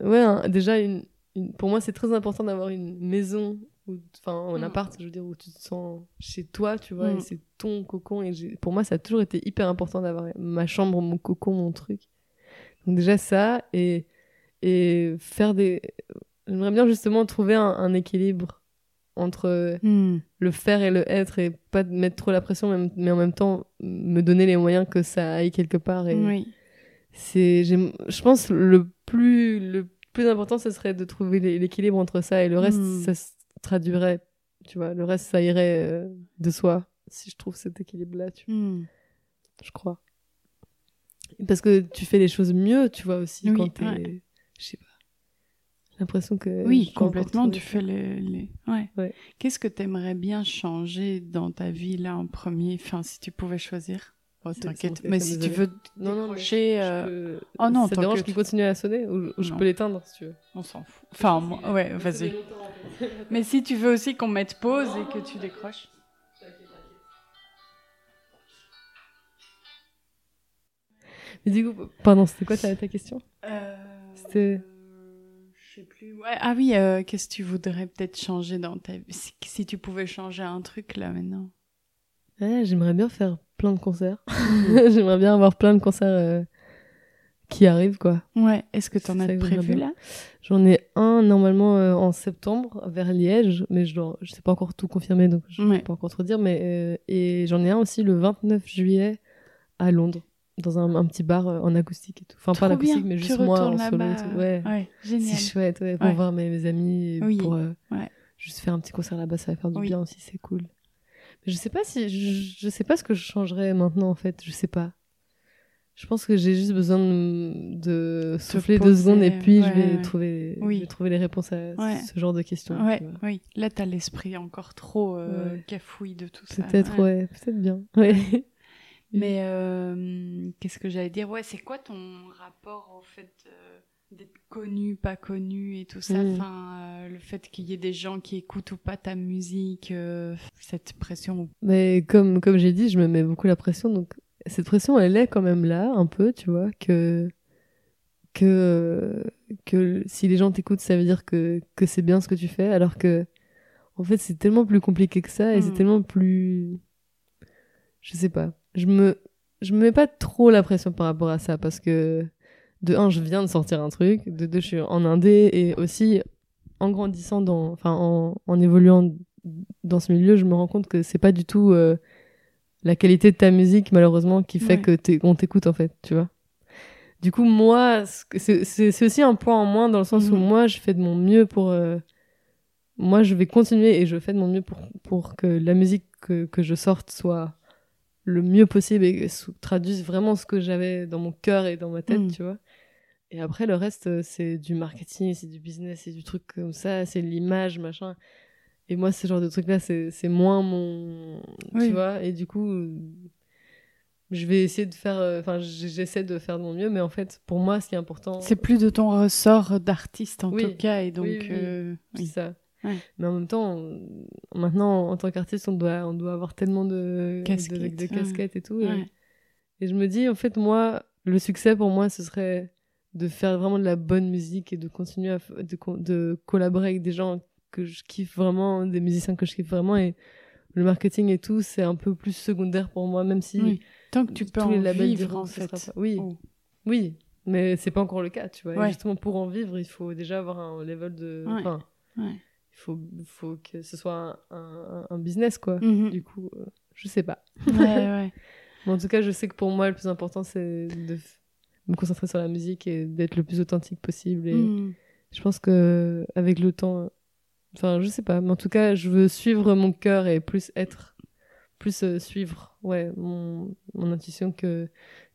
Ouais, un- déjà, une, une- pour moi, c'est très important d'avoir une maison, enfin, un Mm. appart, je veux dire, où tu te sens chez toi, tu vois, Mm. et c'est ton cocon. Et pour moi, ça a toujours été hyper important d'avoir ma chambre, mon cocon, mon truc. Donc, déjà, ça, et, et faire des. J'aimerais bien justement trouver un, un équilibre entre Hmm. le faire et le être et pas mettre trop la pression, mais en même temps me donner les moyens que ça aille quelque part. Et Oui. c'est, je pense le plus, le plus important, ce serait de trouver l'é- l'équilibre entre ça et le reste, Mm. ça se traduirait, tu vois, le reste, ça irait euh, de soi si je trouve cet équilibre-là, tu vois, Hmm. je crois. Parce que tu fais les choses mieux, tu vois, aussi, Oui, quand t'es, ouais. je sais pas, j'ai l'impression que. Oui, complètement. Tu fais les. les... Ouais. Ouais. Qu'est-ce que tu aimerais bien changer dans ta vie là en premier Enfin, si tu pouvais choisir? Oh, t'inquiète. Mais si tu veux Non, non, mais décrocher, je euh, peux- Oh non, ça te dérange qu'il continue à sonner ou, ou je Non. peux l'éteindre si tu veux. on s'en fout. Enfin, moi- ouais, vas-y. Mais si tu veux aussi qu'on mette pause et que tu décroches. Mais du coup, pardon, c'était quoi ta, ta question Euh, C'était- Je sais plus. Ouais. Ah oui, euh, qu'est-ce que tu voudrais peut-être changer dans ta vie? Si, si tu pouvais changer un truc là maintenant. Ouais, J'aimerais bien faire plein de concerts. j'aimerais bien avoir plein de concerts euh, qui arrivent, quoi. Ouais. Est-ce que en C'est as de prévu là? J'en ai un normalement euh, en septembre vers Liège, mais je ne sais pas encore tout confirmer, donc je ne Ouais. peux pas encore trop dire. Mais, euh, et j'en ai un aussi le 29 juillet à Londres, dans un, un petit bar en acoustique et tout. Enfin, pas Trop l'acoustique, bien. mais juste moi en solo. et là-bas, tout. Ouais. Ouais. C'est chouette, ouais, pour Ouais. voir mes, mes amis, et Oui, pour euh, juste faire un petit concert là-bas, ça va faire du Oui. bien aussi, c'est cool. Je sais pas si, je, je sais pas ce que je changerais maintenant en fait, je sais pas. Je pense que j'ai juste besoin de, de souffler deux secondes et puis je vais ouais. trouver, Oui. je vais trouver les réponses à Ouais. ce genre de questions. Oui. Là, t'as l'esprit encore trop euh, cafouille de tout ça. Peut-être, ouais. peut-être bien. Mais euh, qu'est-ce que j'allais dire? Ouais, c'est quoi ton rapport au fait euh, d'être connu, pas connu et tout ça Mm. Enfin, euh, le fait qu'il y ait des gens qui écoutent ou pas ta musique, euh, cette pression. Mais comme, comme j'ai dit, je me mets beaucoup la pression. Donc, cette pression, elle est quand même là, un peu, tu vois, que, que, que si les gens t'écoutent, ça veut dire que, que c'est bien ce que tu fais. Alors que, en fait, c'est tellement plus compliqué que ça et c'est Mm. tellement plus. Je sais pas. Je me, je me mets pas trop la pression par rapport à ça parce que, de un, je viens de sortir un truc. De deux, je suis en indé et aussi, en grandissant dans, enfin, en, en évoluant dans ce milieu, je me rends compte que c'est pas du tout euh, la qualité de ta musique, malheureusement, qui fait Ouais. que t'es- on t'écoute, en fait, tu vois. Du coup, moi, c'est aussi un point en moins dans le sens où Mhm. moi, je fais de mon mieux pour. euh, moi, je vais continuer et je fais de mon mieux pour, pour que la musique que, que je sorte soit le mieux possible et traduise vraiment ce que j'avais dans mon cœur et dans ma tête, Mhm. tu vois. Et après, le reste, euh, c'est du marketing, c'est du business, c'est du truc comme ça, c'est l'image, machin. Et moi, ce genre de truc-là, c'est moins mon. Oui. Tu vois Et du coup, euh, je vais essayer de faire. euh, Enfin, j'essaie de faire de mon mieux, mais en fait, pour moi, ce qui est important. C'est plus de ton ressort d'artiste en Oui. tout cas, et donc. Oui, euh, C'est ça. Ouais. Mais en même temps, on- maintenant, en tant qu'artiste, on doit, on doit avoir tellement de de- Casquettes, de, ouais. et tout. Et, Ouais. et je me dis, en fait, moi, le succès pour moi, ce serait de faire vraiment de la bonne musique et de continuer à de, de collaborer avec des gens que je kiffe vraiment, des musiciens que je kiffe vraiment. Et le marketing et tout, c'est un peu plus secondaire pour moi, même si Oui. Tant que tu peux en vivre, diront en fait. pas- Oui, Oh. oui, mais c'est pas encore le cas, tu vois. Ouais. justement, pour en vivre, il faut déjà avoir un level de. Ouais. enfin, Ouais. il faut, faut que ce soit un, un- un business, quoi. Mhm. Du coup, euh, je sais pas. Ouais, ouais. Mais en tout cas, je sais que pour moi, le plus important, c'est de me concentrer sur la musique et d'être le plus authentique possible. Et Mm. je pense que avec le temps, enfin, je sais pas, mais en tout cas, je veux suivre mon cœur et plus être, plus euh, suivre, ouais, mon, mon intuition que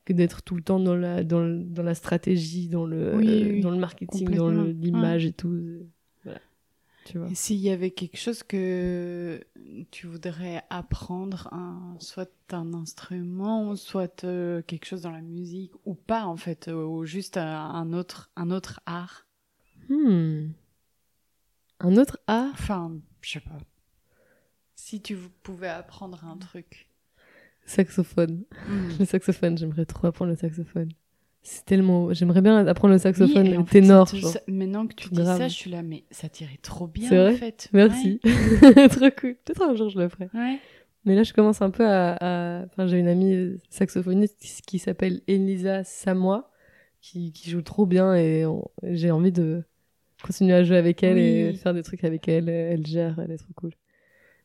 que d'être tout le temps dans la dans, le- dans la stratégie, dans le Oui, euh, oui, dans le marketing, dans l'image et tout. Tu vois. Et s'il y avait quelque chose que tu voudrais apprendre, un, soit un instrument, soit euh, quelque chose dans la musique, ou pas en fait, euh, ou juste un, un autre, un autre art. Hmm. Un autre art? Enfin, je sais pas. Si tu pouvais apprendre un truc. Saxophone. Hmm. Le saxophone, j'aimerais trop apprendre le saxophone. C'est tellement. J'aimerais bien apprendre le saxophone Oui, fait, ténor. ça maintenant que tu dis grave. ça, je suis là, mais ça t'irait trop bien C'est vrai en fait. Merci. trop cool. Peut-être un jour je le ferai. Ouais. Mais là, je commence un peu à. à- Enfin, j'ai une amie euh, saxophoniste qui, qui s'appelle Elisa Samoa, qui, qui joue trop bien et on- j'ai envie de continuer à jouer avec elle et faire des trucs avec elle. Elle gère, elle est trop cool.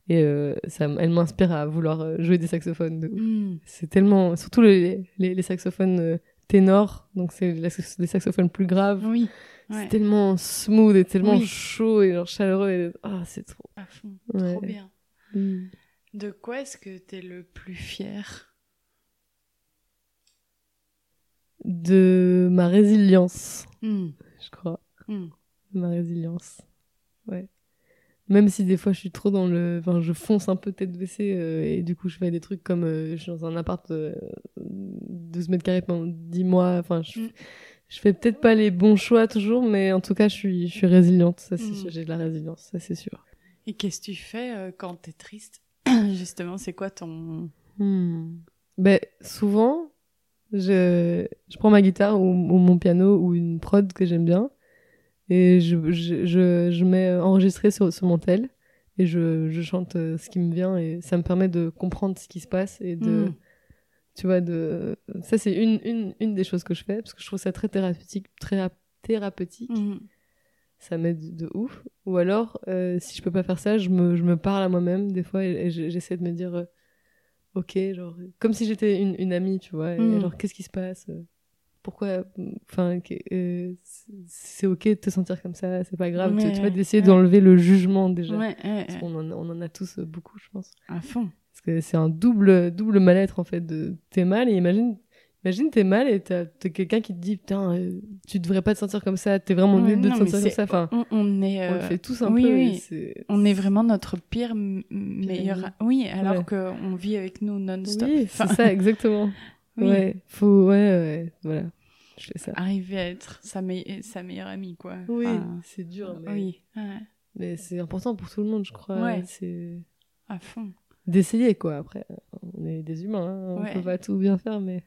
Et euh, ça, elle m'inspire à vouloir euh, jouer des saxophones. de. Hmm. C'est tellement. Surtout les, les, les saxophones ténors, donc c'est les saxophones plus graves. Oui. C'est tellement smooth et tellement Oui. chaud et genre chaleureux. Et... Ah, c'est trop. À fond. Ouais. Trop bien. Mm. De quoi est-ce que t'es le plus fier? De ma résilience, Hmm. je crois. De ma résilience. Ouais. Même si des fois je suis trop dans le. Enfin, je fonce un peu tête baissée euh, et du coup je fais des trucs comme. euh, je suis dans un appart euh, 12 mètres carrés pendant 10 mois. Enfin, je, Mm. je fais peut-être pas les bons choix toujours, mais en tout cas je suis, je suis résiliente. Ça, c'est Mm. sûr. J'ai de la résilience, ça c'est sûr. Et qu'est-ce que tu fais euh, quand t'es triste? Justement, c'est quoi ton... Hmm. Ben, souvent, je, je prends ma guitare ou, ou mon piano ou une prod que j'aime bien et je, je, je, je mets enregistré sur, sur mon tel et je, je chante euh, ce qui me vient et ça me permet de comprendre ce qui se passe et de, Hmm. Tu vois, de, ça c'est une, une, une des choses que je fais parce que je trouve ça très thérapeutique, très rap- thérapeutique Hmm. ça m'aide de ouf. Ou alors, euh, si je peux pas faire ça, je me, je me parle à moi-même des fois et, et je- j'essaie de me dire, euh, ok, genre, comme si j'étais une, une amie, tu vois, et genre, qu'est-ce qui se passe euh, Pourquoi Enfin, euh, c'est- ok de te sentir comme ça, c'est pas grave, tu- tu, vois, d'essayer ouais. d'enlever le jugement déjà. Ouais, Parce ouais. qu'on en, a- on en a tous beaucoup, je pense. à fond. Que c'est un double, double mal-être, en fait, de t'es mal et imagine. Imagine, t'es mal et t'as t'as quelqu'un qui te dit Putain, euh, tu devrais pas te sentir comme ça, t'es vraiment Ouais, nul de te sentir comme ça. Enfin, on, on est, on le euh, fait tous un oui, peu. et oui. c'est- on est vraiment notre pire m- meilleur. Oui, alors Ouais. qu'on vit avec nous non-stop. Oui, Enfin, c'est ça, exactement. oui, Ouais, faut, ouais, ouais, voilà. Je fais ça. Arriver à être sa, me- sa meilleure amie, quoi. Oui, Enfin, c'est dur, mais, oui, ouais, mais c'est important pour tout le monde, je crois. Ouais. C'est à fond. D'essayer, quoi. Après, on est des humains, hein, on Ouais. peut pas tout bien faire, mais.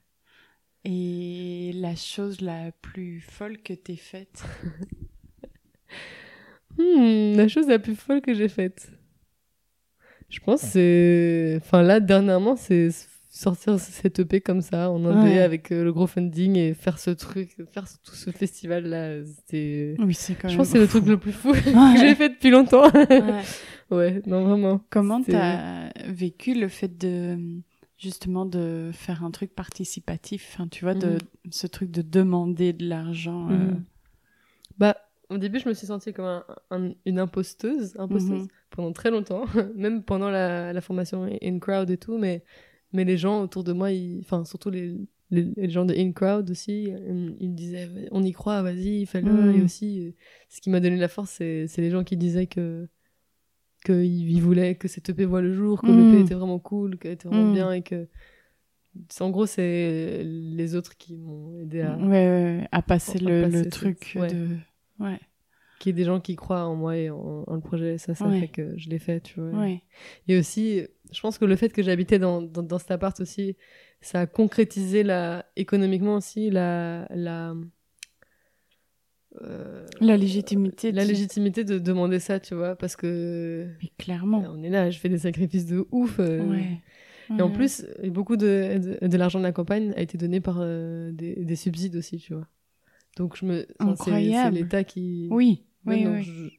Et la chose la plus folle que t'aies faite? Hmm, la chose la plus folle que j'ai faite. Je pense que c'est. Enfin, là, dernièrement, c'est sortir cette EP comme ça, en indé, Ouais. avec euh, le gros funding et faire ce truc, faire ce- tout ce festival-là. C'était. Oui, c'est quand Je même. pense que c'est le truc le plus fou que Ouais. j'ai fait depuis longtemps. Ouais. ouais, non, vraiment. Comment t'as vécu le fait de justement de faire un truc participatif, enfin, tu vois, de Mhm. ce truc de demander de l'argent. euh, Mhm. Bah, au début, je me suis sentie comme un- un- une imposteuse, imposteuse Mhm. pendant très longtemps, même pendant la, la formation In Crowd et tout, mais, mais les gens autour de moi, ils- enfin, surtout les, les, les gens de In Crowd aussi, ils, ils me disaient on y croit, vas-y, fais-le. Et aussi, euh, ce qui m'a donné la force, c'est les gens qui disaient que qu'ils ils voulaient que cette EP voit le jour, que Mhm. l'EP était vraiment cool, qu'elle était vraiment Mhm. bien et que. En gros, c'est les autres qui m'ont aidé à, ouais, ouais, ouais, à passer Enfin, le, passer le cette- truc ouais. de. Ouais, qu'il y ait des gens qui croient en moi et en, en le projet, ça, ça fait que je l'ai fait, tu vois. Et aussi, je pense que le fait que j'habitais dans, dans, dans cet appart aussi, ça a concrétisé la, économiquement aussi la, la, euh, La légitimité. la légitimité de demander ça, tu vois, parce que Mais clairement. on est là, je fais des sacrifices de ouf. euh, Ouais. Et en plus, beaucoup de, de, de l'argent de la campagne a été donné par euh, des, des subsides aussi, tu vois. Donc je me, enfin, c'est- Incroyable. l'État qui. Oui, oui, oui. je-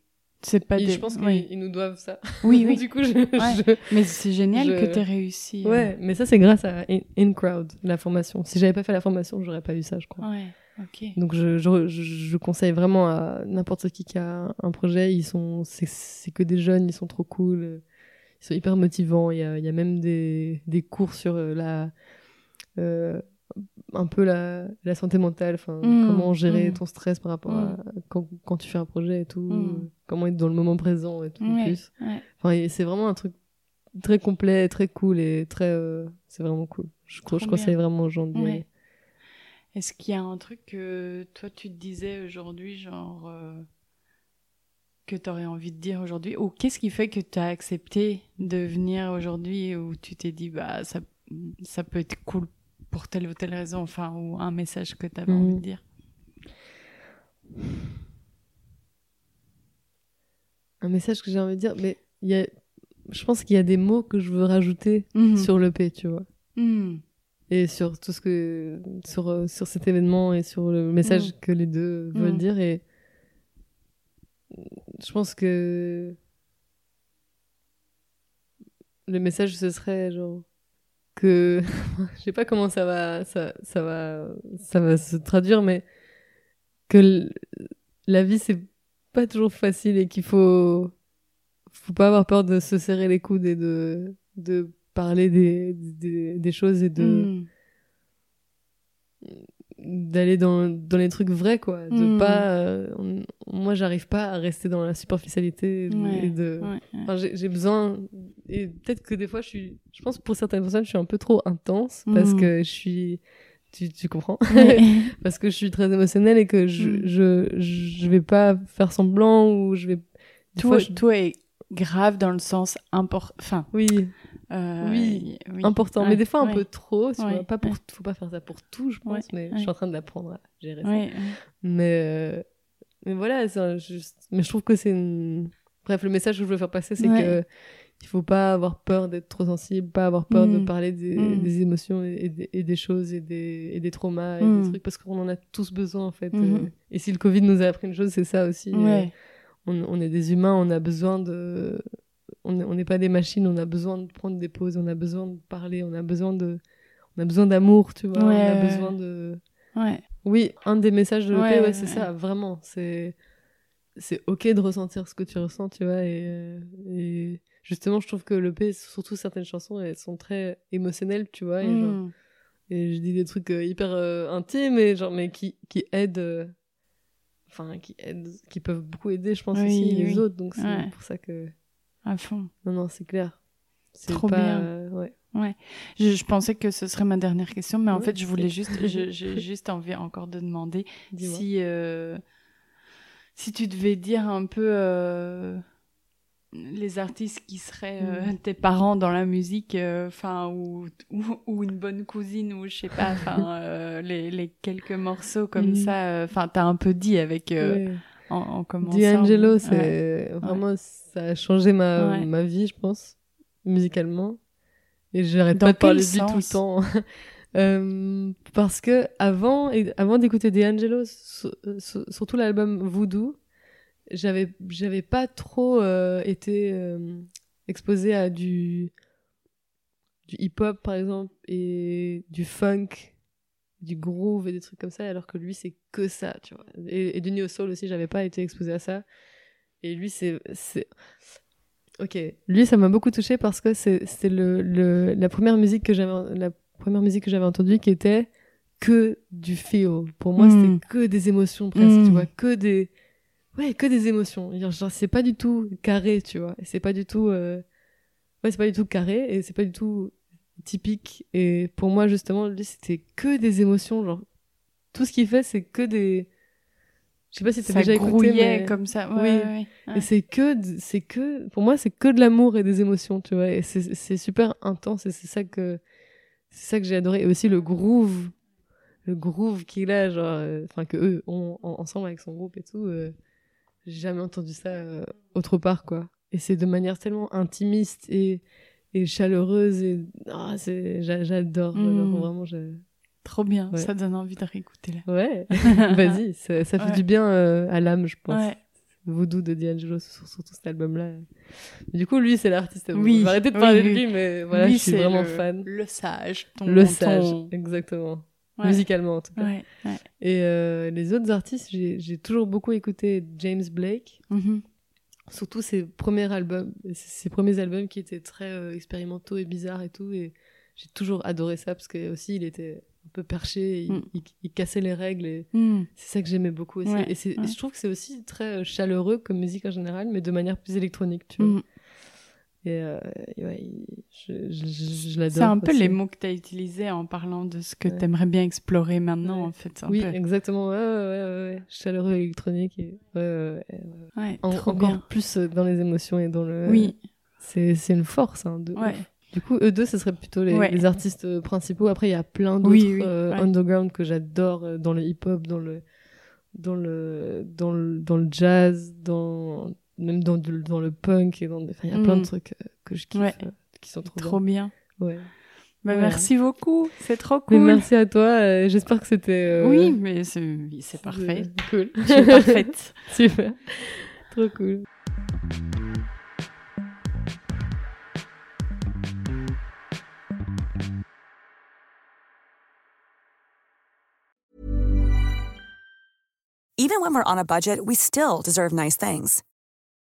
C'est pas des. je pense qu'ils nous doivent ça. Oui, oui. du coup, je, je- Mais c'est génial je- que t'aies réussi. euh. Ouais, mais ça, c'est grâce à In, In Crowd, la formation. Si j'avais pas fait la formation, j'aurais pas eu ça, je crois. Ouais, ok. Donc, je, je, conseille vraiment à n'importe qui qui a un projet. Ils sont, c'est, que des jeunes, ils sont trop cool. Ils sont hyper motivants. Il y a, il y a même des, des cours sur euh, la, euh, un peu la, la santé mentale, Mm, comment gérer mm. ton stress par rapport Mm. à quand, quand tu fais un projet et tout, comment être dans le moment présent et tout. Plus. ouais. C'est vraiment un truc très complet, très cool et très. euh, c'est vraiment cool. Je, Trop je conseille bien. vraiment aux gens Ouais. aller. Est-ce qu'il y a un truc que toi tu te disais aujourd'hui, genre euh, que tu aurais envie de dire aujourd'hui? Ou qu'est-ce qui fait que tu as accepté de venir aujourd'hui où tu t'es dit bah ça, ça peut être cool pour telle ou telle raison, enfin, ou un message que tu avais Mhm. envie de dire Un message que j'ai envie de dire, mais il y a, je pense qu'il y a des mots que je veux rajouter Mhm. sur l'EP, tu vois. Mhm. et sur tout ce que sur euh, sur cet événement et sur le message que les deux veulent dire et je pense que le message ce serait genre que je sais pas comment ça va ça ça va ça va se traduire mais que la vie c'est pas toujours facile et qu'il faut faut pas avoir peur de se serrer les coudes et de de parler des des, des choses et de Mhm. D'aller dans, dans les trucs vrais quoi de Mm. pas euh, moi j'arrive pas à rester dans la superficialité de- Ouais, et de ouais, ouais. Enfin, j'ai besoin et peut-être que des fois je suis je pense pour certaines personnes je suis un peu trop intense parce Mm. que je suis tu, tu comprends? Parce que je suis très émotionnelle et que je, Mm. je je vais pas faire semblant ou je vais des tout, fois, je- tout est grave dans le sens important. Enfin, oui euh, Oui, oui. important Ouais, mais des fois un ouais. peu trop tu Ouais, vois pas pour faut pas faire ça pour tout je pense mais je suis en train d'apprendre à gérer ça Mais, euh, mais voilà, c'est un- juste... mais je trouve que c'est une... Bref, le message que je veux faire passer, c'est que il faut pas avoir peur d'être trop sensible, pas avoir peur de Mm. parler des, Mm. des émotions et, et des, et des choses et des, et des traumas et Mm. des trucs, parce qu'on en a tous besoin, en fait. Mhm. Euh, Et si le Covid nous a appris une chose, c'est ça aussi. On, on est des humains, on a besoin de... On n'est pas des machines, on a besoin de prendre des pauses, on a besoin de parler, on a besoin de... On a besoin d'amour, tu vois. Ouais, on a besoin de... ouais. Oui, un des messages de l'OP, Ouais, ouais, c'est ça, vraiment. C'est c'est ok de ressentir ce que tu ressens, tu vois. Et, euh, et justement, je trouve que l'EP, surtout certaines chansons, elles sont très émotionnelles, tu vois. Et, genre- Mm. et je dis des trucs euh, hyper euh, intimes, et genre, mais qui, qui aident. euh, Enfin, qui aident, qui peuvent beaucoup aider, je pense, Oui, aussi les autres. Donc c'est pour ça que. À fond. Non, non, c'est clair. C'est Trop pas, bien. euh, ouais. Je, je pensais que ce serait ma dernière question, mais en Ouais, fait, je voulais juste, j'ai juste envie encore de demander si, euh, si tu devais dire un peu euh, les artistes qui seraient euh, Mm. tes parents dans la musique, enfin ou, ou ou une bonne cousine ou je sais pas, enfin les, les quelques morceaux comme Mm. ça, enfin t'as un peu dit avec Ouais. En, en commençant. D'Angelo, Ouais. c'est vraiment ça a changé ma, Ouais. ma vie, je pense, musicalement. Et j'arrête pas de parler de lui tout le temps. Euh, parce que avant, avant d'écouter D'Angelo, sur- sur- surtout l'album Voodoo, j'avais j'avais pas trop euh, été euh, exposée à du du hip-hop par exemple et du funk, du groove et des trucs comme ça, alors que lui c'est que ça, tu vois. Et, et du neo soul aussi, j'avais pas été exposée à ça. Et lui c'est c'est Ok, lui ça m'a beaucoup touché parce que c'est c'est le, le la première musique que j'avais la première musique que j'avais entendue qui était que du feel. Pour moi, c'était que des émotions presque, tu vois, que des ouais, que des émotions. Genre, c'est pas du tout carré, tu vois. C'est pas du tout euh, ouais, c'est pas du tout carré et c'est pas du tout typique et pour moi justement, lui c'était que des émotions, genre tout ce qu'il fait c'est que des je sais pas si t'as déjà écouté mais... comme ça. Oui. Ouais, ouais, ouais. Et c'est que, c'est que, pour moi, c'est que de l'amour et des émotions, tu vois. Et c'est super intense et c'est ça que, c'est ça que j'ai adoré. Et aussi le groove, le groove qu'il a, genre, euh, enfin, que eux ont en- ensemble avec son groupe et tout. euh, j'ai jamais entendu ça euh, autre part, quoi. Et c'est de manière tellement intimiste et, et chaleureuse et, c'est, j'a- j'adore, Mm. j'adore, vraiment, j'ai- Trop bien, Ouais. ça donne envie de réécouter là. Ouais, vas-y, ça, ça fait Ouais. du bien euh, à l'âme, je pense. Ouais. Voodoo de D'Angelo sur, sur tout cet album-là. Du coup, lui, c'est l'artiste. Oui, Je vais arrêter de oui, parler de lui, mais voilà, Lui, je suis vraiment le- fan. Le sage. Ton, Le ton- sage, exactement. Ouais. Musicalement, en tout cas. Ouais, ouais. Et euh, les autres artistes, j'ai toujours beaucoup écouté James Blake, Mhm. Surtout ses premiers albums, ses premiers albums qui étaient très euh, expérimentaux et bizarres et tout. Et j'ai toujours adoré ça parce que aussi, il était un peu perché, il, Mm. il- il cassait les règles et Hmm. c'est ça que j'aimais beaucoup aussi. Ouais, et, je trouve que c'est aussi très euh, chaleureux comme musique en général, mais de manière plus électronique, tu vois. Et, euh, et ouais, il- je, je, je- je l'adore. C'est un peu les mots que tu as utilisés en parlant de ce que Ouais. tu aimerais bien explorer maintenant, Ouais. en fait. un Oui, peu. exactement. Ouais, ouais. Chaleureux électronique. Et, ouais, En- encore bien. plus euh, dans les émotions et dans le. Oui, C'est une force. Hein, de. Du coup, eux deux, ce serait plutôt les, artistes euh, principaux. Après, il y a plein d'autres Oui, oui, euh, underground que j'adore dans le hip-hop, dans le, dans le, dans le, dans le jazz, dans même dans, du- dans le punk et dans, il y a plein Mm. de trucs euh, que je kiffe, Ouais. euh, qui sont trop, Trop bien. bien. Ouais. Bah, Ouais. Merci beaucoup, c'est trop Mais cool. merci à toi. euh, J'espère que c'était. euh, Oui, mais c'est parfait. Cool. Je suis parfaite. Super. Trop cool. Even when we're on a budget, we still deserve nice things.